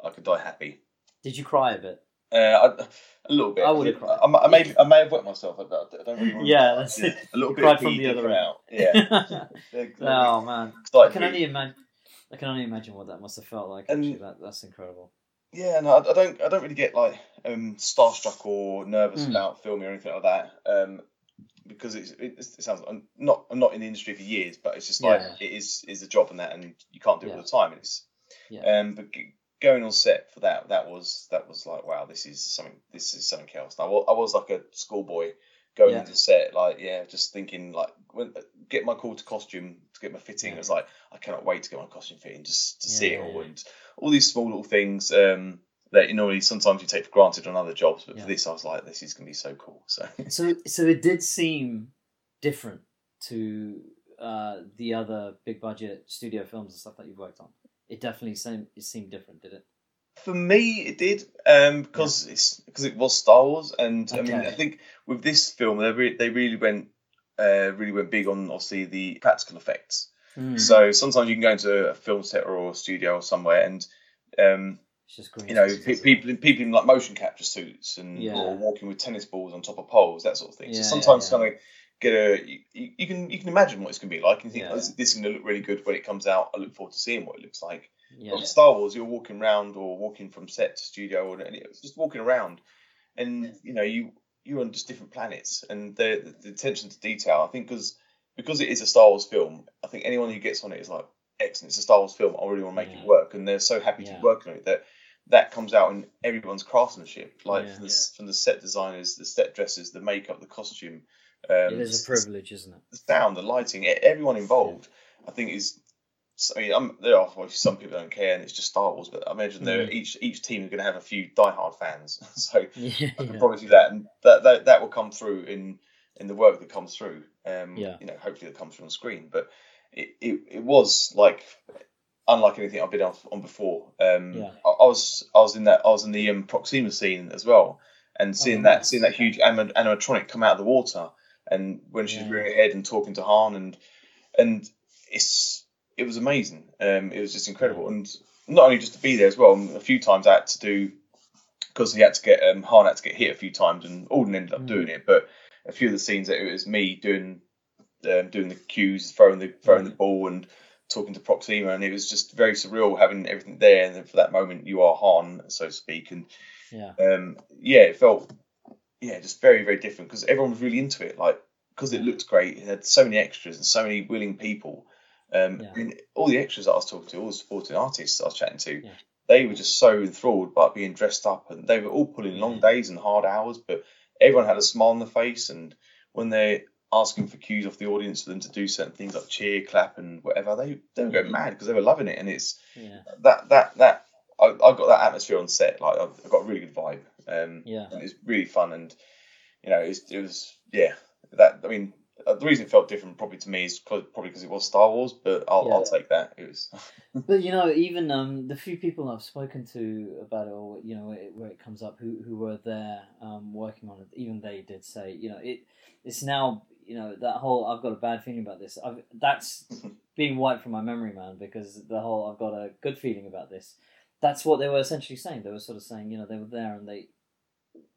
I could die happy. Did you cry a bit? Uh, I, a little bit. I would've cried. I, I may I may have wet myself. I, don't- I don't really Yeah, that's yeah, it. a little bit Cried of from the other end. out. Yeah, oh man, I can only imagine. I can only imagine what that must have felt like. And- Actually, that that's incredible. Yeah, no, I, I don't. I don't really get like um, starstruck or nervous Mm. about filming or anything like that. Um, because it's, it, it sounds. I'm not. I'm not in the industry for years, but it's just like Yeah. it is is a job and that, and you can't do it all the time. And it's. Yeah. Um, but g- going on set for that, that was that was like wow, this is something. This is something else. I was, I was like a schoolboy going Yeah. into set, like yeah, just thinking like when get my call to costume get my fitting. Yeah. It was like I cannot wait to get my costume fitting, just to see it all yeah. and all these small little things um, that you normally sometimes you take for granted on other jobs, but Yeah. for this I was like, this is gonna be so cool. So So so it did seem different to uh, the other big budget studio films and stuff that you've worked on. It definitely seemed it seemed different, did it? for me, it did um, because it's because it was Star Wars, and I mean I think with this film they re- they really went uh, really went big on obviously the practical effects. Mm. So sometimes you can go into a film set or a studio or somewhere and. Um, It's just green. you know, pe- people people in like motion capture suits and Yeah. or walking with tennis balls on top of poles, that sort of thing. Yeah, so sometimes yeah, kind of get a you, you can you can imagine what it's gonna be like and think oh, this, this is gonna look really good when it comes out. I look forward to seeing what it looks like. Yeah. With Star Wars, you're walking around or walking from set to studio or just walking around, and you know you you're on just different planets and the the, attention to detail. I think because because it is a Star Wars film, I think anyone who gets on it is like excellent. It's a Star Wars film. I really want to make Yeah. it work, and they're so happy to Yeah. be working on it that that comes out in everyone's craftsmanship, like Yeah. from, the, from the set designers, the set dressers, the makeup, the costume. Um, it is a privilege, isn't it? the sound, the lighting, everyone involved, I think is. I mean, I'm, there are obviously some people don't care, and it's just Star Wars. But I imagine there Mm. each each team is going to have a few diehard fans, so Yeah. I can yeah. promise you that, and that, that that will come through in in the work that comes through. Um, Yeah. you know, hopefully it comes through on screen. But it, it, it was like unlike anything I've been on, on before. Um, Yeah. I, I was I was in that I was in the um, Proxima scene as well, and seeing Oh, that nice. seeing that huge anim- animatronic come out of the water, and when she's Yeah. rearing her head and talking to Han, and and it's it was amazing. Um, it was just incredible, and not only just to be there as well. A few times I had to do because he had to get um, Han had to get hit a few times, and Alden ended up Mm. doing it. But a few of the scenes that it was me doing um, doing the cues, throwing the throwing the ball, and talking to Proxima, and it was just very surreal having everything there. And then for that moment, you are Han, so to speak, and Yeah. um, yeah, it felt yeah, just very very different because everyone was really into it. Like because it looked great, it had so many extras and so many willing people. Um, Yeah. I mean, all the extras that I was talking to, all the supporting artists I was chatting to, Yeah. they were just so enthralled by being dressed up, and they were all pulling long days and hard hours, but everyone had a smile on their face, and when they're asking for cues off the audience for them to do certain things like cheer, clap, and whatever, they they were going Mhm. mad because they were loving it, and it's that that that I, I got that atmosphere on set. Like I've, got a really good vibe. Um, Yeah. and it's really fun, and you know, it's, it was yeah. That I mean, uh, the reason it felt different probably to me is probably because it was Star Wars, but I'll, Yeah. I'll take that. It was But you know, even um, the few people I've spoken to about it, or you know, where it, where it comes up, who who were there um, working on it, even they did say, you know, it it's now, you know, that whole I've got a bad feeling about this. I've, that's being wiped from my memory, man, because the whole I've got a good feeling about this. That's what they were essentially saying. They were sort of saying, you know, they were there and they,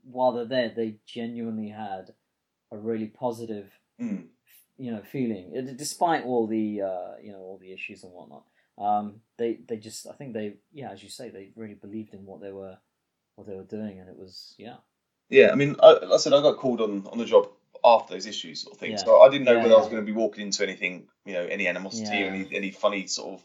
while they're there, they genuinely had a really positive Mm. you know feeling despite all the uh, you know all the issues and whatnot um, they they just I think they yeah as you say they really believed in what they were what they were doing and it was yeah yeah. I mean, I, like I said I got called on on the job after those issues sort of thing, Yeah. so I didn't know Yeah, whether I was going to be walking into anything, you know, any animosity Yeah. or any any funny sort of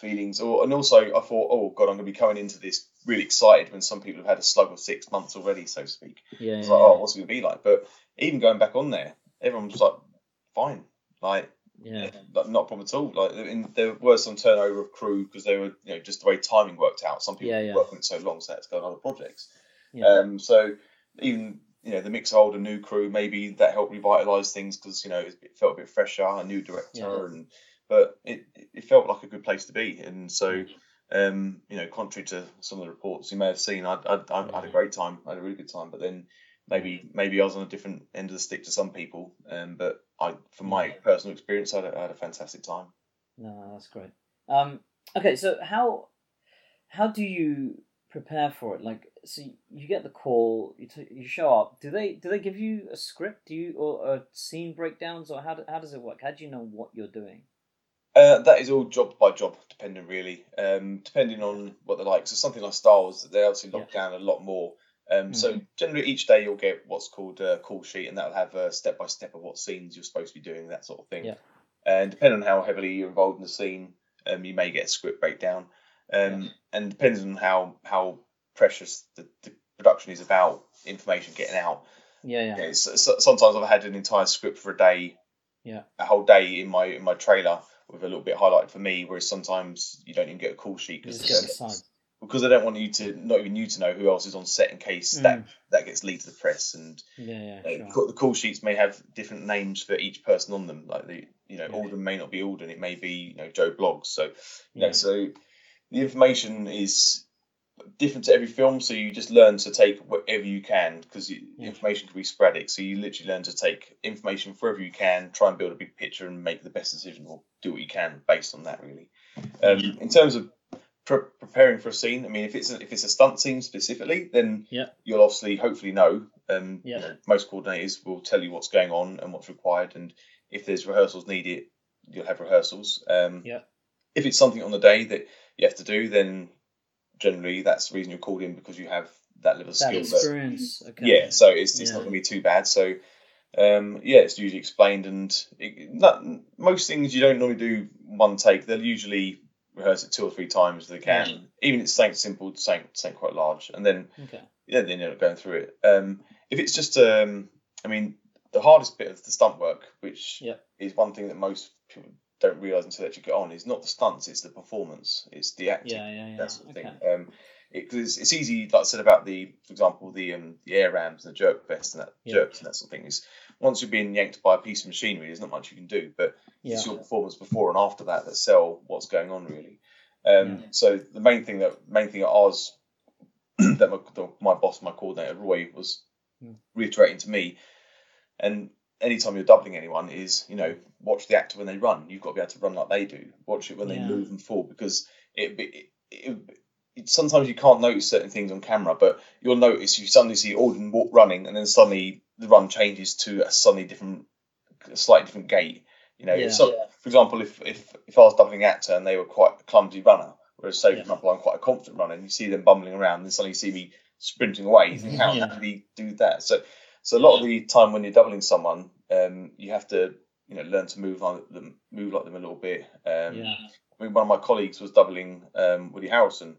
feelings, or and also I thought, oh god, I'm going to be coming into this really excited when some people have had a slug of six months already, so to speak. yeah, I yeah, like, oh, what's it gonna be like? But even going back on there, everyone was like, fine. Like Yeah. like, not a problem at all. Like in, there were some turnover of crew because they were, you know, just the way timing worked out. Some people Yeah, were yeah. working it so long, so they had to go on other projects. Yeah. Um, so even you know the mix of old and new crew, maybe that helped revitalise things because you know it felt a bit fresher, a new director, and but it it felt like a good place to be, and so. Um, you know, contrary to some of the reports you may have seen, I, I, I had a great time. I had a really good time. But then maybe maybe I was on a different end of the stick to some people. Um, but I, from my personal experience, I had, a, I had a fantastic time. No, that's great. Um, okay, so how how do you prepare for it? Like, so you get the call, you t- you show up. Do they do they give you a script? Do you or, or scene breakdowns, or how do, how does it work? How do you know what you're doing? Uh, that is all job by job dependent, really. Um, depending on what they're like. So something like Star Wars, they obviously lock down a lot more. Um, So generally, each day you'll get what's called a call sheet, and that'll have a step by step of what scenes you're supposed to be doing, that sort of thing. Yeah. And depending on how heavily you're involved in the scene, um, you may get a script breakdown. Um, Yeah. And depending on how how precious the, the production is about information getting out, Yeah, yeah, so, so, sometimes I've had an entire script for a day, Yeah. a whole day in my in my trailer with a little bit highlighted for me. Whereas sometimes you don't even get a call sheet because just get the side. because they don't want you to not even you to know who else is on set in case that Mm. that gets leaked to the press and Yeah, uh, sure. the call sheets may have different names for each person on them. Like the you know Yeah. Alden may not be Alden, it may be you know Joe Bloggs. So you Yeah. know so the information is different to every film. So you just learn to take whatever you can because Yeah. information can be sporadic. So you literally learn to take information wherever you can, try and build a big picture and make the best decision or do what you can based on that. Really. Um, in terms of pre- preparing for a scene, I mean, if it's a, if it's a stunt scene specifically, then Yeah. you'll obviously hopefully know. Um, you know, most coordinators will tell you what's going on and what's required, and if there's rehearsals needed, you'll have rehearsals. Um, Yeah. If it's something on the day that you have to do, then generally that's the reason you're called in because you have that level of That skill. that- experience. Okay. yeah, so it's, it's Yeah. not going to be too bad. So, um, yeah, it's usually explained, and it, not, most things you don't normally do one take. They'll usually rehearse it two or three times if they can. Yeah. Even if it's something simple, something, something quite large, and then Okay. yeah, they end up going through it. Um, if it's just, um, I mean, the hardest bit of the stunt work, which Yep. is one thing that most people don't realise until they actually get on, is not the stunts, it's the performance, it's the acting Yeah, yeah, yeah. that sort of okay. thing. Um, it's, it's easy, like I said about the, for example, the um, the air rams and the jerk vest and that Yeah. jerks and that sort of thing. Is once you're being yanked by a piece of machinery, there's not much you can do. But Yeah. it's your performance before and after that that sell what's going on really. Um, Yeah. So the main thing that main thing at ours that my, the, my boss, my coordinator Roy, was Mm. reiterating to me, and anytime you're doubling anyone is you know watch the actor when they run. You've got to be able to run like they do. Watch it when they move and fall because it, it, it, it sometimes you can't notice certain things on camera, but you'll notice you suddenly see Alden walk running, and then suddenly the run changes to a suddenly different, a slightly different gait. You know, Yeah. if so, for example, if, if if I was doubling an actor and they were quite a clumsy runner, whereas say for example I'm quite a confident runner, and you see them bumbling around, and then suddenly you see me sprinting away, you think how Yeah. how did he do that? So so a lot of the time when you're doubling someone, um, you have to you know learn to move like them, move like them a little bit. Um, Yeah. I mean, one of my colleagues was doubling um, Woody Harrelson,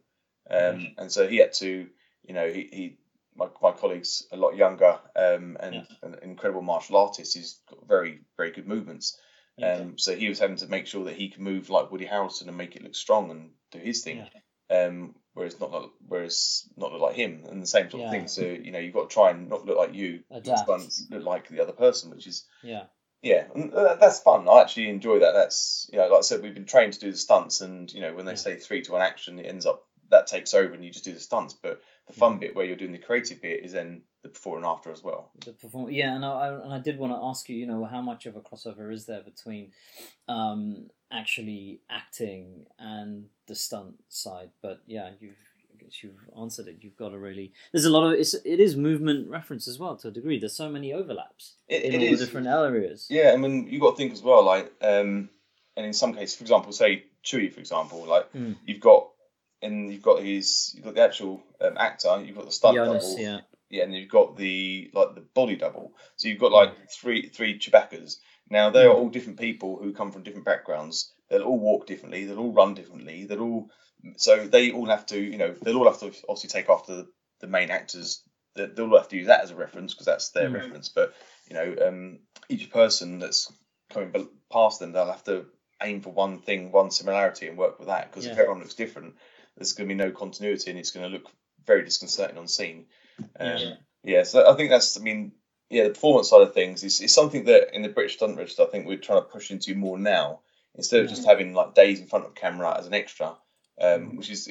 um, and so he had to, you know, he, he my, my colleague's a lot younger um, and Yeah. an incredible martial artist. He's got very very good movements. Yeah. Um, so he was having to make sure that he can move like Woody Harrelson and make it look strong and do his thing. Um, whereas not like, whereas not look like him and the same sort of thing. So you know you've got to try and not look like you, but Adapt. look like the other person, which is Yeah. yeah, and uh, that's fun. I actually enjoy that. That's you know, like I said, we've been trained to do the stunts, and you know, when they Yeah. say three to one action, it ends up that takes over, and you just do the stunts. But the fun bit where you're doing the creative bit is then the before and after as well. the perform yeah and I, I and I did want to ask you you know how much of a crossover is there between um actually acting and the stunt side but yeah you've I guess you've answered it you've got to really there's a lot of it's it is movement reference as well to a degree there's so many overlaps It, in it all is. the different areas Yeah, I mean, you've got to think as well, like, um, and in some cases, for example, say Chewie, for example, like Mm. you've got, and you've got his, you've got the actual um, actor, you've got the stunt Jonas, double, yeah yeah, and you've got the like the body double. So you've got like three three Chewbacca's. Now they are all different people who come from different backgrounds. They'll all walk differently. They'll all run differently. They'll all so they all have to you know they'll all have to obviously take after the, the main actors. They- They'll all have to use that as a reference because that's their Mm. reference. But you know um, each person that's coming past them, they'll have to aim for one thing, one similarity, and work with that. Because if Yeah. everyone looks different, there's going to be no continuity, and it's going to look very disconcerting on scene. Um, Yeah. yeah. so I think that's. I mean, yeah, the performance side of things is, is something that in the British Stunt Register, I think we're trying to push into more now. Instead of just having like days in front of camera as an extra, um, which is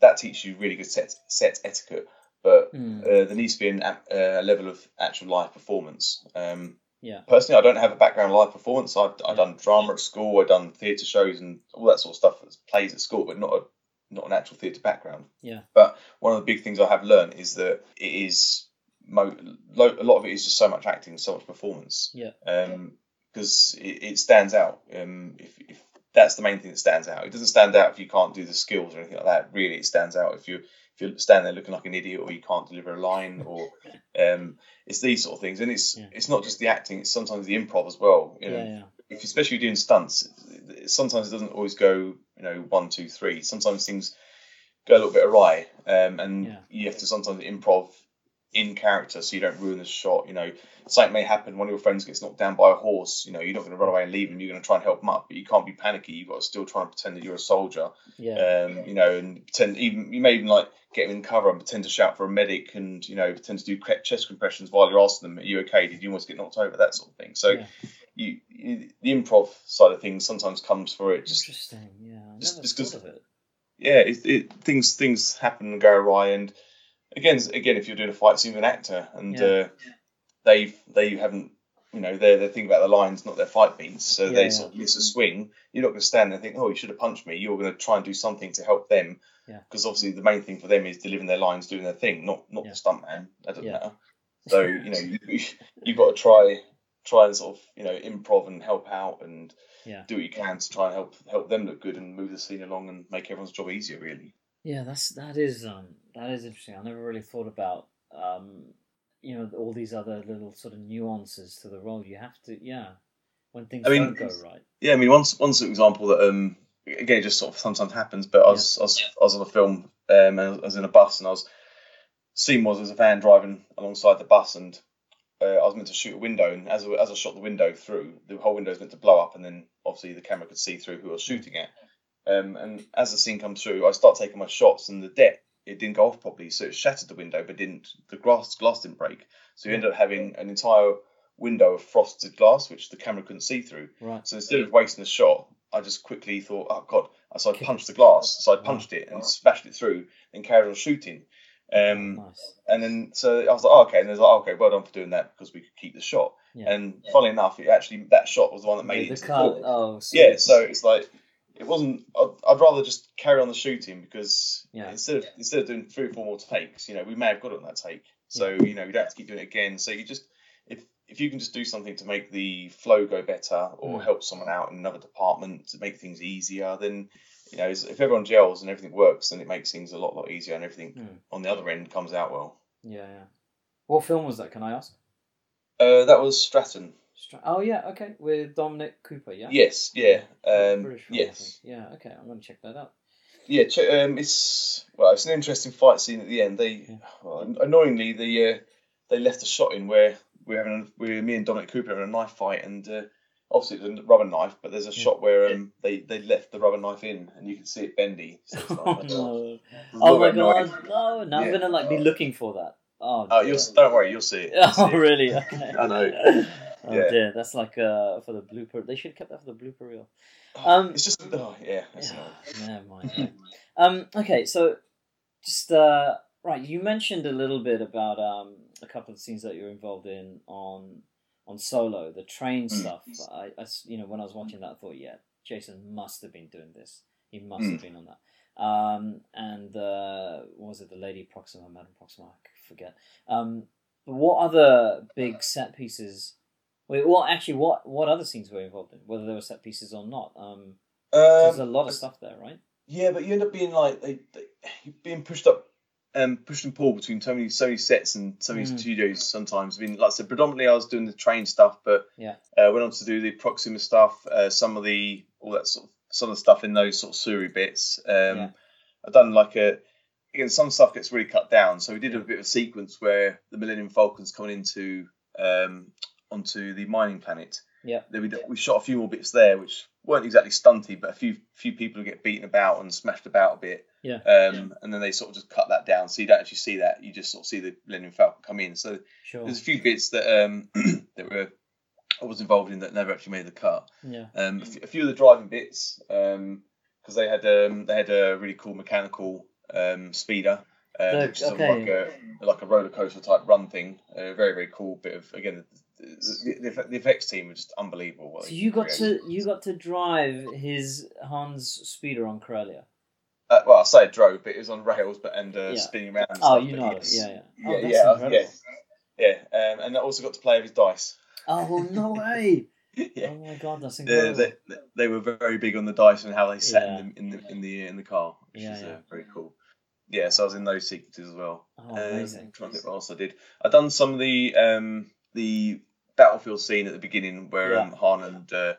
that teaches you really good set set etiquette. But Mm. uh, there needs to be an, a a level of actual live performance. Um, Yeah. personally, I don't have a background in live performance. I've, I've done drama at school. I've done theatre shows and all that sort of stuff. Plays at school, but not a not an actual theatre background. Yeah. But one of the big things I have learned is that it is mo- lo- a lot of it is just so much acting, so much performance. Yeah. Um, because it, it stands out. Um, if, if that's the main thing that stands out, it doesn't stand out if you can't do the skills or anything like that. Really, it stands out if you if you're standing there looking like an idiot or you can't deliver a line or um, it's these sort of things. And it's Yeah. it's not just the acting; it's sometimes the improv as well. You know, Yeah, yeah. If you're especially doing stunts, sometimes it doesn't always go, you know, one, two, three. Sometimes things go a little bit awry, um, and Yeah. you have to sometimes improv in character so you don't ruin the shot. You know, something may happen. One of your friends gets knocked down by a horse. You know, you're not going to run away and leave him. You're going to try and help him up, but you can't be panicky. You've got to still try and pretend that you're a soldier. Yeah. Um, you know, and pretend even you may even like get him in cover and pretend to shout for a medic, and you know, pretend to do chest compressions while you're asking them, "Are you okay? Did you almost get knocked over?" That sort of thing. So Yeah. You, you the improv side of things sometimes comes for it. Just Interesting. Yeah. I just- never just 'cause- thought of it. yeah, it, it things things happen and go awry, and again, again, if you're doing a fight scene with an actor and Yeah. uh, they they haven't, you know, they're they think about the lines, not their fight beats, so Yeah, they sort of miss a swing. You're not going to stand there and think, oh, you should have punched me. You're going to try and do something to help them, Yeah. because obviously the main thing for them is delivering their lines, doing their thing, not not the stunt man. That doesn't matter. So you know, you, you've got to try try and sort of you know improv and help out and Yeah. do what you can to try and help help them look good and move the scene along and make everyone's job easier. Really. Yeah, that's that is um that is interesting. I never really thought about um you know all these other little sort of nuances to the role. You have to yeah when things I mean, don't go right. Yeah, I mean, one one sort of example that um again it just sort of sometimes happens, but I was I was, I was on a film um I was in a bus and I was scene was there's a van driving alongside the bus and uh, I was meant to shoot a window and as I, as I shot the window through the whole window was meant to blow up and then obviously the camera could see through who I was shooting at um and as the scene comes through I start taking my shots and the deck it didn't go off properly so it shattered the window but didn't the glass glass didn't break so you end up having an entire window of frosted glass which the camera couldn't see through Right. so instead of wasting the shot, I just quickly thought, oh god. So I punched the glass. So I punched it and smashed it through, and carried on shooting. Um, Nice. and then so I was like, oh, okay. And there's like, okay, well done for doing that because we could keep the shot. Yeah. And funnily enough, it actually that shot was the one that made Yeah, it the to the cut. film. Oh, Yeah. So it's like it wasn't. I'd, I'd rather just carry on the shooting because Yeah. instead of instead of doing three or four more takes, you know, we may have got it on that take. So you know, you don't have to keep doing it again. So you just if if you can just do something to make the flow go better or Mm. help someone out in another department to make things easier, then you know, if everyone gels and everything works, then it makes things a lot lot easier and everything Mm. on the other end comes out well. Yeah, yeah. What film was that? Can I ask? Uh, that was Stratton. Stra- Oh yeah, okay, with Dominic Cooper. Yeah. Yes, yeah, um, British film, yes. Yeah. Okay, I'm gonna check that out. Yeah, ch- um, it's well, it's an interesting fight scene at the end. They, Yeah. well, annoyingly, the uh, they left a shot in where we're having, we're me and Dominic Cooper having a knife fight, and uh, obviously it's a rubber knife, but there's a shot where um, they they left the rubber knife in, and you can see it bendy. So it's like, Oh no! Oh my bit annoying. god! No! Now I'm Yeah. gonna like be looking for that. Oh. Oh, you'll don't worry, you'll see it. You'll see Oh it. really? Okay. I know. Oh Yeah. dear, that's like uh for the blooper. They should have kept that for the blooper reel. Um, it's just oh yeah, Yeah, annoying. never mind. right. um, okay, so just uh, right, you mentioned a little bit about um a couple of scenes that you're involved in on on Solo, the train Mm. stuff. I, I you know, when I was watching that, I thought, yeah, Jason must have been doing this. He must Mm. have been on that. Um, and uh, what was it the Lady Proxima, Madame Proxima? I forget. Um, but what other big set pieces? Wait, well, actually, what what other scenes were involved in? Whether there were set pieces or not? Um, there's a Um, lot of stuff there, right? Yeah, but you end up being like they, they being pushed up, um, pushed and pull between so many so many sets and so many Mm. studios. Sometimes, I mean, like I said, predominantly I was doing the train stuff, but Yeah. uh, went on to do the Proxima stuff, uh, some of the all that sort of some of the stuff in those sort of Suri bits. Um, Yeah. I've done like a again some stuff gets really cut down, so we did a bit of a sequence where the Millennium Falcon's coming into um onto the mining planet. Yeah. Then we, we shot a few more bits there, which weren't exactly stunty, but a few few people get beaten about and smashed about a bit. Yeah. Um, and then they sort of just cut that down, so you don't actually see that. You just sort of see the Millennium Falcon come in. So Sure. there's a few bits that um that were I was involved in that never actually made the cut. Yeah. Um, a, few, of the driving bits, um, because they had um they had a really cool mechanical um speeder. Um, The- which is okay. like a like a roller coaster type run thing. A very very cool bit of again the, the, the, the effects team were just unbelievable. So you got created. to you got to drive his Hans speeder on Corellia. Uh, well, I say it drove, but it was on rails, but and uh, Yeah. spinning around. Oh, stuff, you know, yes. yeah, yeah. yeah, Oh, that's yeah, yeah, yeah. Um, and I also got to play with his dice. Oh no way! yeah. Oh my god, that's incredible. they, they were very big on the dice and how they sat Yeah. in, the, in the in the in the car, which Yeah, is yeah. Uh, very cool. Yeah, so I was in those sequences as well. oh, Um, amazing. trying to think what else I did. I done some of the um, the battlefield scene at the beginning where Yeah. um, Han and uh,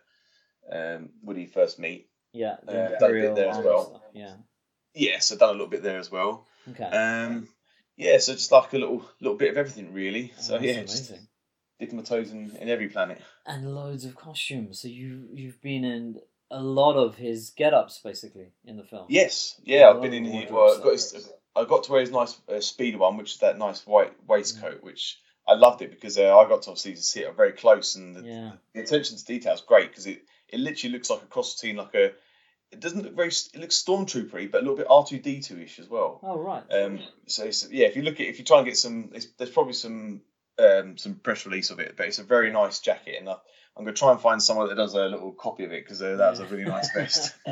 um, Woody first meet. Yeah, uh, that bit there as well. stuff, Yeah. Yes, I've done a little bit there as well. Okay. Um, yeah, so just like a little little bit of everything really. Oh, So yeah, just amazing. dipping my toes in, in every planet. And loads of costumes. So you you've been in a lot of his get-ups basically in the film. Yes, yeah, I've been in here. Well, I got, his, I got to wear his nice uh, speeder one, which is that nice white waistcoat, which I loved it because uh, I got to obviously see it very close, and the, Yeah. the attention to detail is great because it, it literally looks like a cross between like a. It doesn't look very. It looks stormtroopery, but a little bit R two D two ish as well. Oh right. Um, so it's, yeah, if you look at if you try and get some, it's, there's probably some um, some press release of it, but it's a very nice jacket, and I, I'm going to try and find someone that does a little copy of it because uh, that was a really nice vest.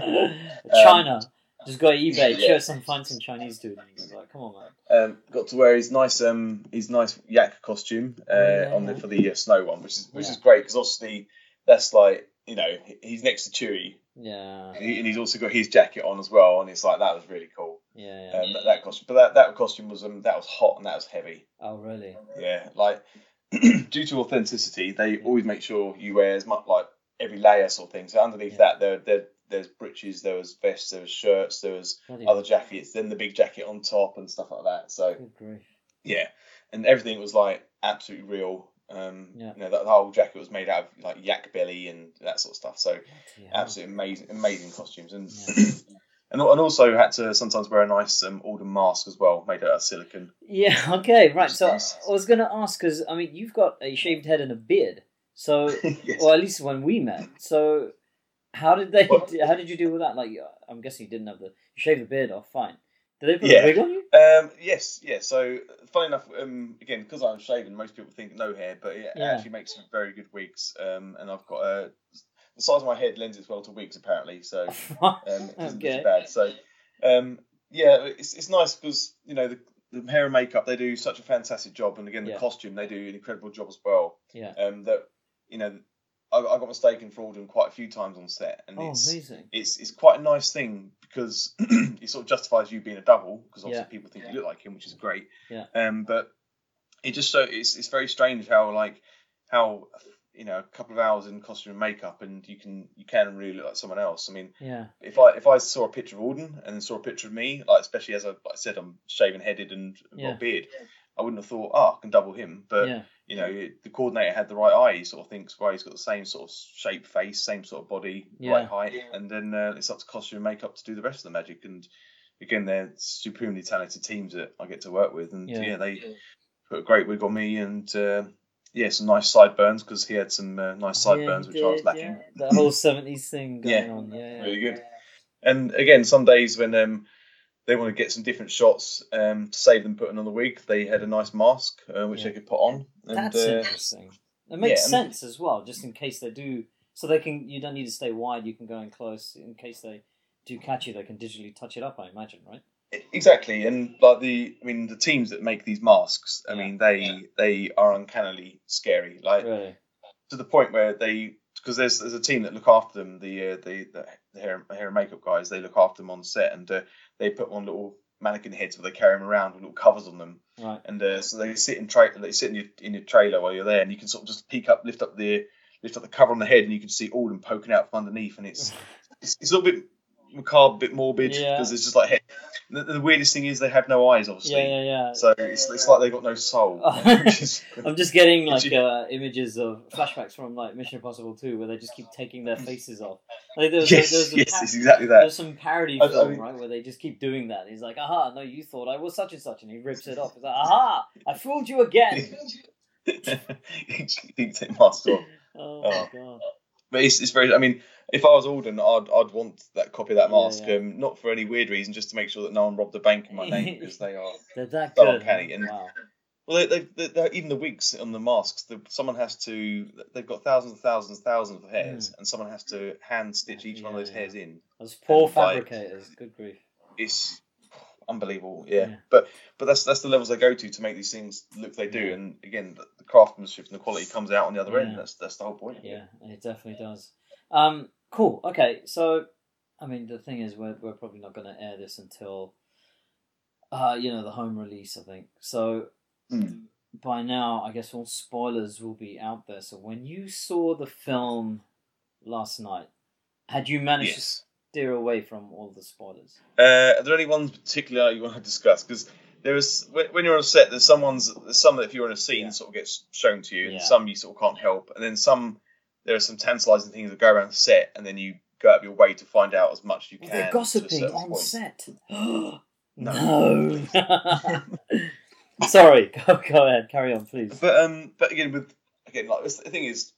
China. Just go to eBay, yeah. some find some Chinese dude. Like, come on, man. Um, got to wear his nice um his nice yak costume uh, Oh, yeah, on the for the uh, snow one, which is which Yeah. is great because obviously that's like you know he's next to Chewie Yeah. he- and he's also got his jacket on as well, and it's like that was really cool. Yeah. yeah. Um, that, that costume, but that, that costume was um that was hot and that was heavy. oh really? Yeah, like due to authenticity, they always make sure you wear as much like every layer sort of thing. So underneath Yeah. that, there there there's breeches, there was vests, there was shirts, there was Bloody other jackets, then the big jacket on top and stuff like that. So yeah, and everything was like absolutely real. Um, Yeah. you know, that the whole jacket was made out of like yak belly and that sort of stuff. So hell. absolutely amazing, amazing costumes, and Yeah. and and also had to sometimes wear a nice um, Alden mask as well, made out of silicon. Yeah. Okay. Right. So I was gonna ask because I mean you've got a shaved head and a beard. So yes. well, at least when we met. So how did they? Well- how did you deal with that? Like, I'm guessing you didn't have the you shaved the beard off. Fine. Did they put Yeah. a wig on you? Um, yes, yeah. So, funny enough, um, again, because I'm shaven, most people think no hair, but it Yeah. actually makes some very good wigs. Um, and I've got a the size of my head lends itself well to wigs, apparently. So, um, it isn't Okay. too bad. So, um, yeah, it's it's nice because you know the, the hair and makeup they do such a fantastic job, and again the Yeah. costume they do an incredible job as well. yeah. Um, that you know, I, I got mistaken for Alden quite a few times on set, and Oh, it's amazing. it's it's quite a nice thing because it sort of justifies you being a double because obviously Yeah. people think you look like him, which is great. Yeah. Um, but it just so it's it's very strange how like how you know a couple of hours in costume and makeup and you can you can really look like someone else. I mean, Yeah. if I if I saw a picture of Alden and saw a picture of me, like especially as I, like I said, I'm shaven headed and got Yeah. a beard. I wouldn't have thought, oh, I can double him. But yeah. You know, the coordinator had the right eye. He sort of thinks, well, he's got the same sort of shape, face, same sort of body, Yeah. right height, and then uh, it's up to costume and makeup to do the rest of the magic. And again, they're supremely talented teams that I get to work with, and Yeah. yeah, they put a great wig on me, and uh, yeah, some nice sideburns because he had some uh, nice sideburns Yeah, which I was lacking. yeah. That whole seventies thing going Yeah. on. Yeah, yeah. Really good. And again, some days when um, they want to get some different shots um, to save them putting on the wig, they had a nice mask uh, which Yeah. they could put on. And, That's uh, interesting. It makes yeah, and- sense as well, just in case they do. So they can. You don't need to stay wide. You can go in close. In case they do catch you, they can digitally touch it up. I imagine, right? Exactly, and like the, I mean, the teams that make these masks, I Yeah. mean, they they are uncannily scary. Like Really? to the point where they, because there's there's a team that look after them, the uh, the, the the hair, hair and makeup guys, they look after them on set, and uh, they put on little mannequin heads where they carry them around with little covers on them, Right. and uh, so they sit in tra- they sit in your in your trailer while you're there, and you can sort of just peek up, lift up the lift up the cover on the head, and you can see all them poking out from underneath, and it's it's, it's a little bit macabre, a bit morbid Yeah. because it's just like the, the weirdest thing is they have no eyes, obviously. Yeah, yeah, yeah. So it's, it's like they've got no soul. is- I'm just getting like uh, images of flashbacks from like Mission Impossible 2 where they just keep taking their faces off. Like there's, yes, yes, par- it's exactly that. there's some parody I- I film mean- right where they just keep doing that. He's like, "Aha! No, you thought I was such and such," and he rips it off. He's like, "Aha! I fooled you again." he thinks it have. Oh my Oh. god! But it's, it's very. I mean, if I was Alden, I'd I'd want that copy of that mask, yeah. Um, not for any weird reason, just to make sure that no one robbed the bank in my name because they are. They're that good. uncanny, and- wow. Well, they, they, they, even the wigs on the masks, the, someone has to. They've got thousands and thousands and thousands of hairs, and someone has to hand stitch each one of. Those yeah. hairs in. Those poor And, like, fabricators. Good grief. It's unbelievable, yeah. Yeah. But but that's that's the levels they go to to make these things look they do, Yeah. and again, the, the craftsmanship and the quality comes out on the other Yeah. end. That's that's the whole point. Yeah, it definitely does. Um, cool. Okay, so I mean, the thing is, we're we're probably not going to air this until, uh, you know, the home release. I think so. Mm. By now, I guess all spoilers will be out there. So when you saw the film last night, had you managed to Yes. Steer away from all the spoilers? Uh, are there any ones particular you want to discuss? Because there is when, when you're on a set, there's some ones, there's some that if you're in a scene Yeah. sort of gets shown to you, and Yeah. some you sort of can't help, and then some there are some tantalising things that go around the set, and then you go out of your way to find out as much as you can. They're gossiping on point. set. no. Sorry. Go, go ahead. Carry on, please. But um, but again, with again, like the thing is,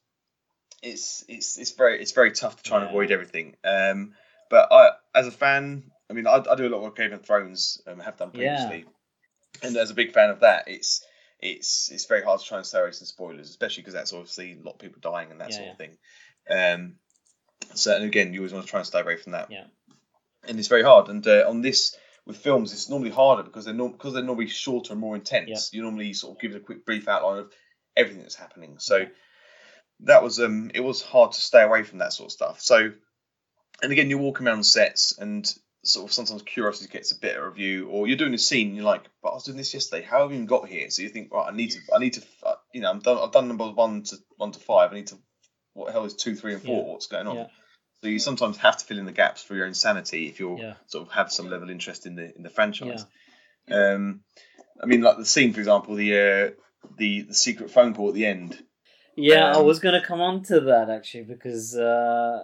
it's it's it's very it's very tough to try and avoid everything. Um, but I, as a fan, I mean, I, I do a lot of Game of Thrones, um, have done Yeah. previously, and as a big fan of that, it's it's it's very hard to try and stay away from spoilers, especially because that's obviously a lot of people dying and that Yeah, sort yeah. of thing. Um, so and again, you always want to try and stay away from that. Yeah. And it's very hard. And uh, on this with films, it's normally harder because they're norm- because they're normally shorter and more intense. You normally sort of give it a quick brief outline of everything that's happening. So that was um it was hard to stay away from that sort of stuff. So and again, you're walking around sets and sort of sometimes curiosity gets a bit of review, or you're doing a scene and you're like, but I was doing this yesterday. How have I even got here? So you think, right, I need to, I need to, uh, you know, I'm done. I've done number one to one to five. I need to. What the hell is two, three, and four? Yeah. What's going on? Yeah. So you sometimes have to fill in the gaps for your insanity if you're Yeah. sort of have some level of interest in the in the franchise. Um, I mean, like the scene, for example, the uh, the the secret phone call at the end. Yeah, I Um, was going to come on to that actually because, uh,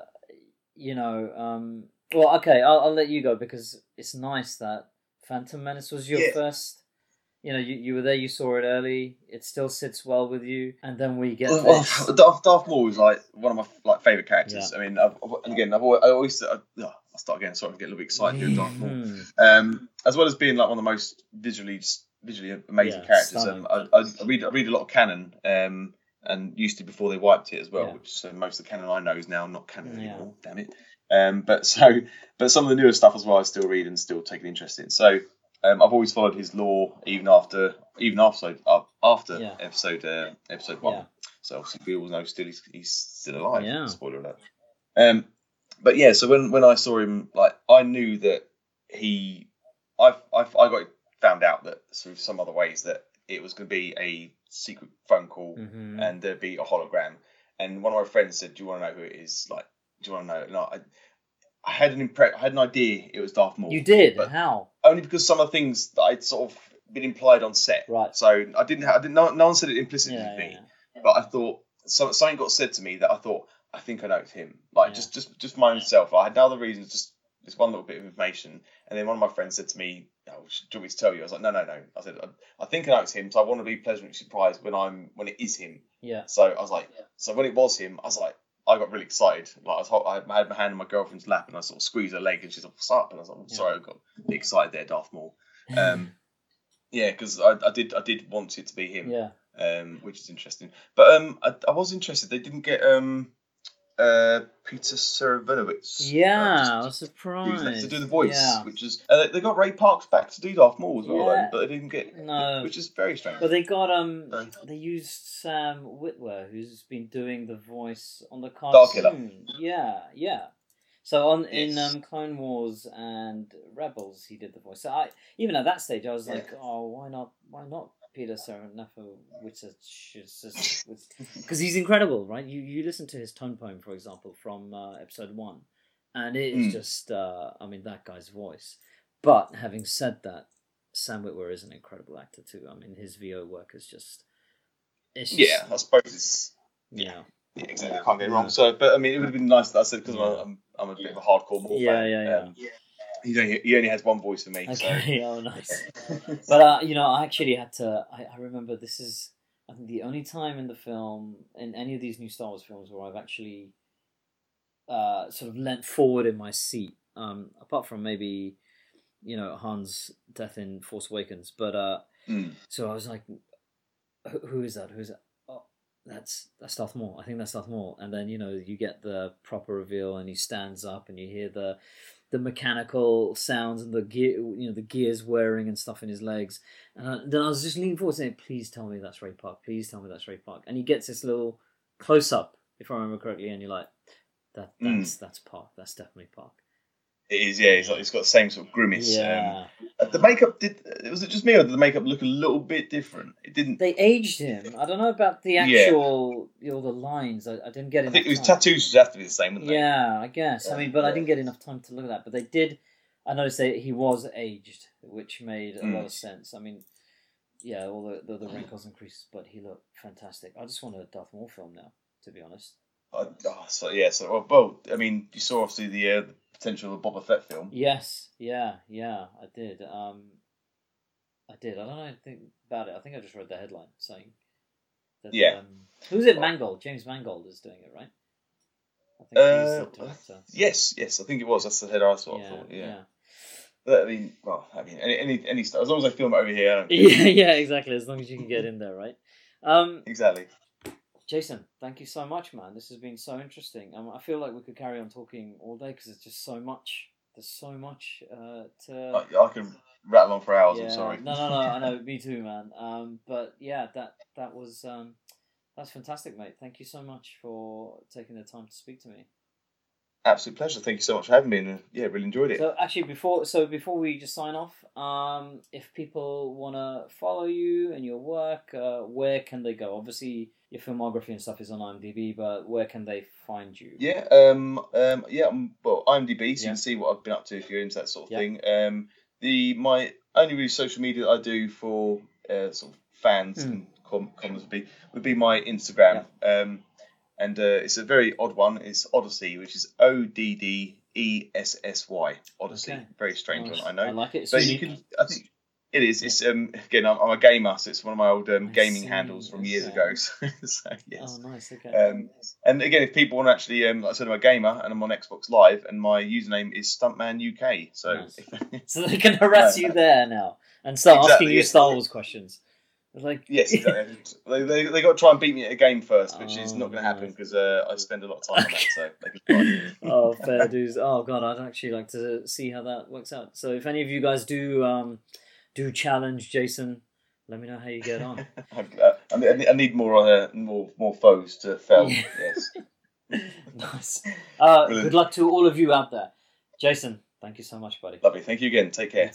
you know, um, well, okay, I'll, I'll let you go because it's nice that Phantom Menace was your Yeah. first. You know, you, you were there, you saw it early. It still sits well with you, and then we get Well, this. Darth, Darth Maul was like one of my like favorite characters. I mean, I've, again, I've always, I always I, oh, I'll start again. Sorry, I get a little bit excited doing Darth Maul. Mhm. Um, as well as being like one of the most visually just visually amazing Yeah, characters. Um, I, I, I read I read a lot of canon. Um, and used to before they wiped it as well, Yeah. which so most of the canon I know is now not canon Yeah. anymore. Damn it. Um, but so, but some of the newer stuff as well, I still read and still take an interest in. So, um, I've always followed his law, even after, even after, uh, after Yeah. episode, uh, episode one. So obviously we all know still he's, he's still alive. Yeah. Spoiler alert. Um, but yeah, so when when I saw him, like I knew that he, I I I got found out that through some other ways that it was going to be a secret phone call Mhm. and there'd be a hologram. And one of my friends said, "Do you want to know who it is? Like, do you want to know?" And I, I had an impre- I had an idea it was Darth Maul. You did but- how? only because some of the things that I'd sort of been implied on set. Right. So I didn't. Ha- I didn't. No, no one said it implicitly Yeah, to me, yeah. but I thought so, something got said to me that I thought I think I know it's him. Like Yeah. just just just my own self. I had no other reasons. Just just one little bit of information, and then one of my friends said to me, oh, "Do you want me to tell you?" I was like, "No, no, no." I said, "I, I think I know it's him, so I want to be pleasantly surprised when I'm when it is him." Yeah. So I was like, so when it was him, I was like, I got really excited. Like I, was, hol- I had my hand on my girlfriend's lap and I sort of squeezed her leg and she's like, "What's up?" And I was like, I'm Yeah. "Sorry, I got excited there, Darth Maul." Um, yeah, because I, I did I did want it to be him, Yeah. um, which is interesting. But um, I, I was interested. They didn't get um, uh, Peter Serafinowicz. Yeah, I uh, was to, surprised. to do the voice, Yeah. which is uh, they got Ray Parks back to do Darth Maul as well, though, Yeah. but they didn't get No. which is very strange. But they got um No. they used Sam Witwer who's been doing the voice on the cartoon. Yeah, yeah. So on in um Clone Wars and Rebels he did the voice. So I even at that stage I was Yeah. like, oh why not why not Peter Serafinowicz because he's incredible, right? You you listen to his tone poem, for example, from uh, episode one, and it is Mm. just uh, I mean that guy's voice. But having said that, Sam Witwer is an incredible actor too. I mean his VO work is just it's just, Yeah, I suppose it's yeah yeah, exactly. I can't get it wrong. So, but I mean, it would have been nice that I said because Yeah. I'm I'm a bit of a hardcore Maul Yeah, fan. yeah, yeah. Um, he only he only has one voice for me. okay oh nice. But uh, you know, I actually had to. I, I remember this is I think the only time in the film in any of these new Star Wars films where I've actually uh, sort of leant forward in my seat. Um, apart from maybe you know Han's death in Force Awakens, but uh, So, mm, so I was like, who, who is that? Who is that? Oh, that's that's Darth Maul. I think that's Darth Maul. And then you know you get the proper reveal, and he stands up, and you hear the the mechanical sounds and the gear, you know, the gears whirring and stuff in his legs. And I, then I was just leaning forward, saying, "Please tell me that's Ray Park. Please tell me that's Ray Park." And he gets this little close up, if I remember correctly, and you're like, "That Mm. that's that's Park. That's definitely Park." It is. Yeah, it's like it's got the same sort of grimace. Yeah. Um, the makeup did. Was it just me or did the makeup look a little bit different? It didn't. They aged him. I don't know about the Yeah. actual, you know, the lines. I, I didn't get I enough think his time. tattoos would have to be the same, wouldn't they? Yeah, I guess. I mean, but I didn't get enough time to look at that. But they did. I noticed that he was aged, which made a lot Mm. of sense. I mean, yeah, all the, the the wrinkles and creases, but he looked fantastic. I just want a Darth Maul film now, to be honest. I, oh, so yeah, so well, well, I mean, you saw obviously the, uh, the potential of the Boba Fett film. Yes, yeah, yeah, I did. Um, I did. I don't know anything about it. I think I just read the headline saying that. Yeah. Um, who's it? Mangold. James Mangold is doing it, right? I think Uh, he's the director. Yes, yes, I think it was. That's the head I saw. I yeah, thought, yeah. yeah. But, I mean, well, I mean, any any, any stuff, as long as I film it over here. I yeah, yeah, exactly. As long as you can get in there, right? Um, Exactly. Jason, thank you so much, man. This has been so interesting. Um, I feel like we could carry on talking all day because there's just so much. There's so much uh, to. I, I can rattle on for hours. yeah. I'm sorry. No, no, no. I know. Me too, man. Um, but yeah, that that was um, that's fantastic, mate. Thank you so much for taking the time to speak to me. Absolute pleasure. Thank you so much for having me. And uh, yeah, really enjoyed it. So actually, before so before we just sign off, um, if people want to follow you and your work, uh, where can they go? Obviously, your filmography and stuff is on IMDb, but where can they find you? Yeah, um, um, yeah. Um, well, IMDb, so you can see what I've been up to if you're into that sort of Yeah. thing. Um, the my only really social media that I do for uh, sort of fans Hmm. and com- comments would be would be my Instagram. Um, and uh, it's a very odd one. It's Odyssey, which is O D D E S S Y. Odyssey. Okay. Very strange Nice. one, I know. I like it. It's but you can, I think it is. It's um again, I'm, I'm a gamer, so it's one of my old um, gaming see, handles from years ago. So, so yes. Oh, nice. Okay. Um, and again, if people want to actually, um, like I said, I'm a gamer and I'm on Xbox Live, and my username is Stuntman UK. So Nice. so they can harass you there now and start asking you yes. Star Wars questions. Like yes, exactly. they, they they got to try and beat me at a game first, which is Oh, not going to happen because uh, I spend a lot of time on that. So they oh, fair dues. Oh god, I'd actually like to see how that works out. So if any of you guys do um do challenge Jason, let me know how you get on. I need- I need more uh, more more foes to fell. Yeah. Yes. nice. Uh, good luck to all of you out there. Jason, thank you so much, buddy. Lovely. Thank you again. Take care.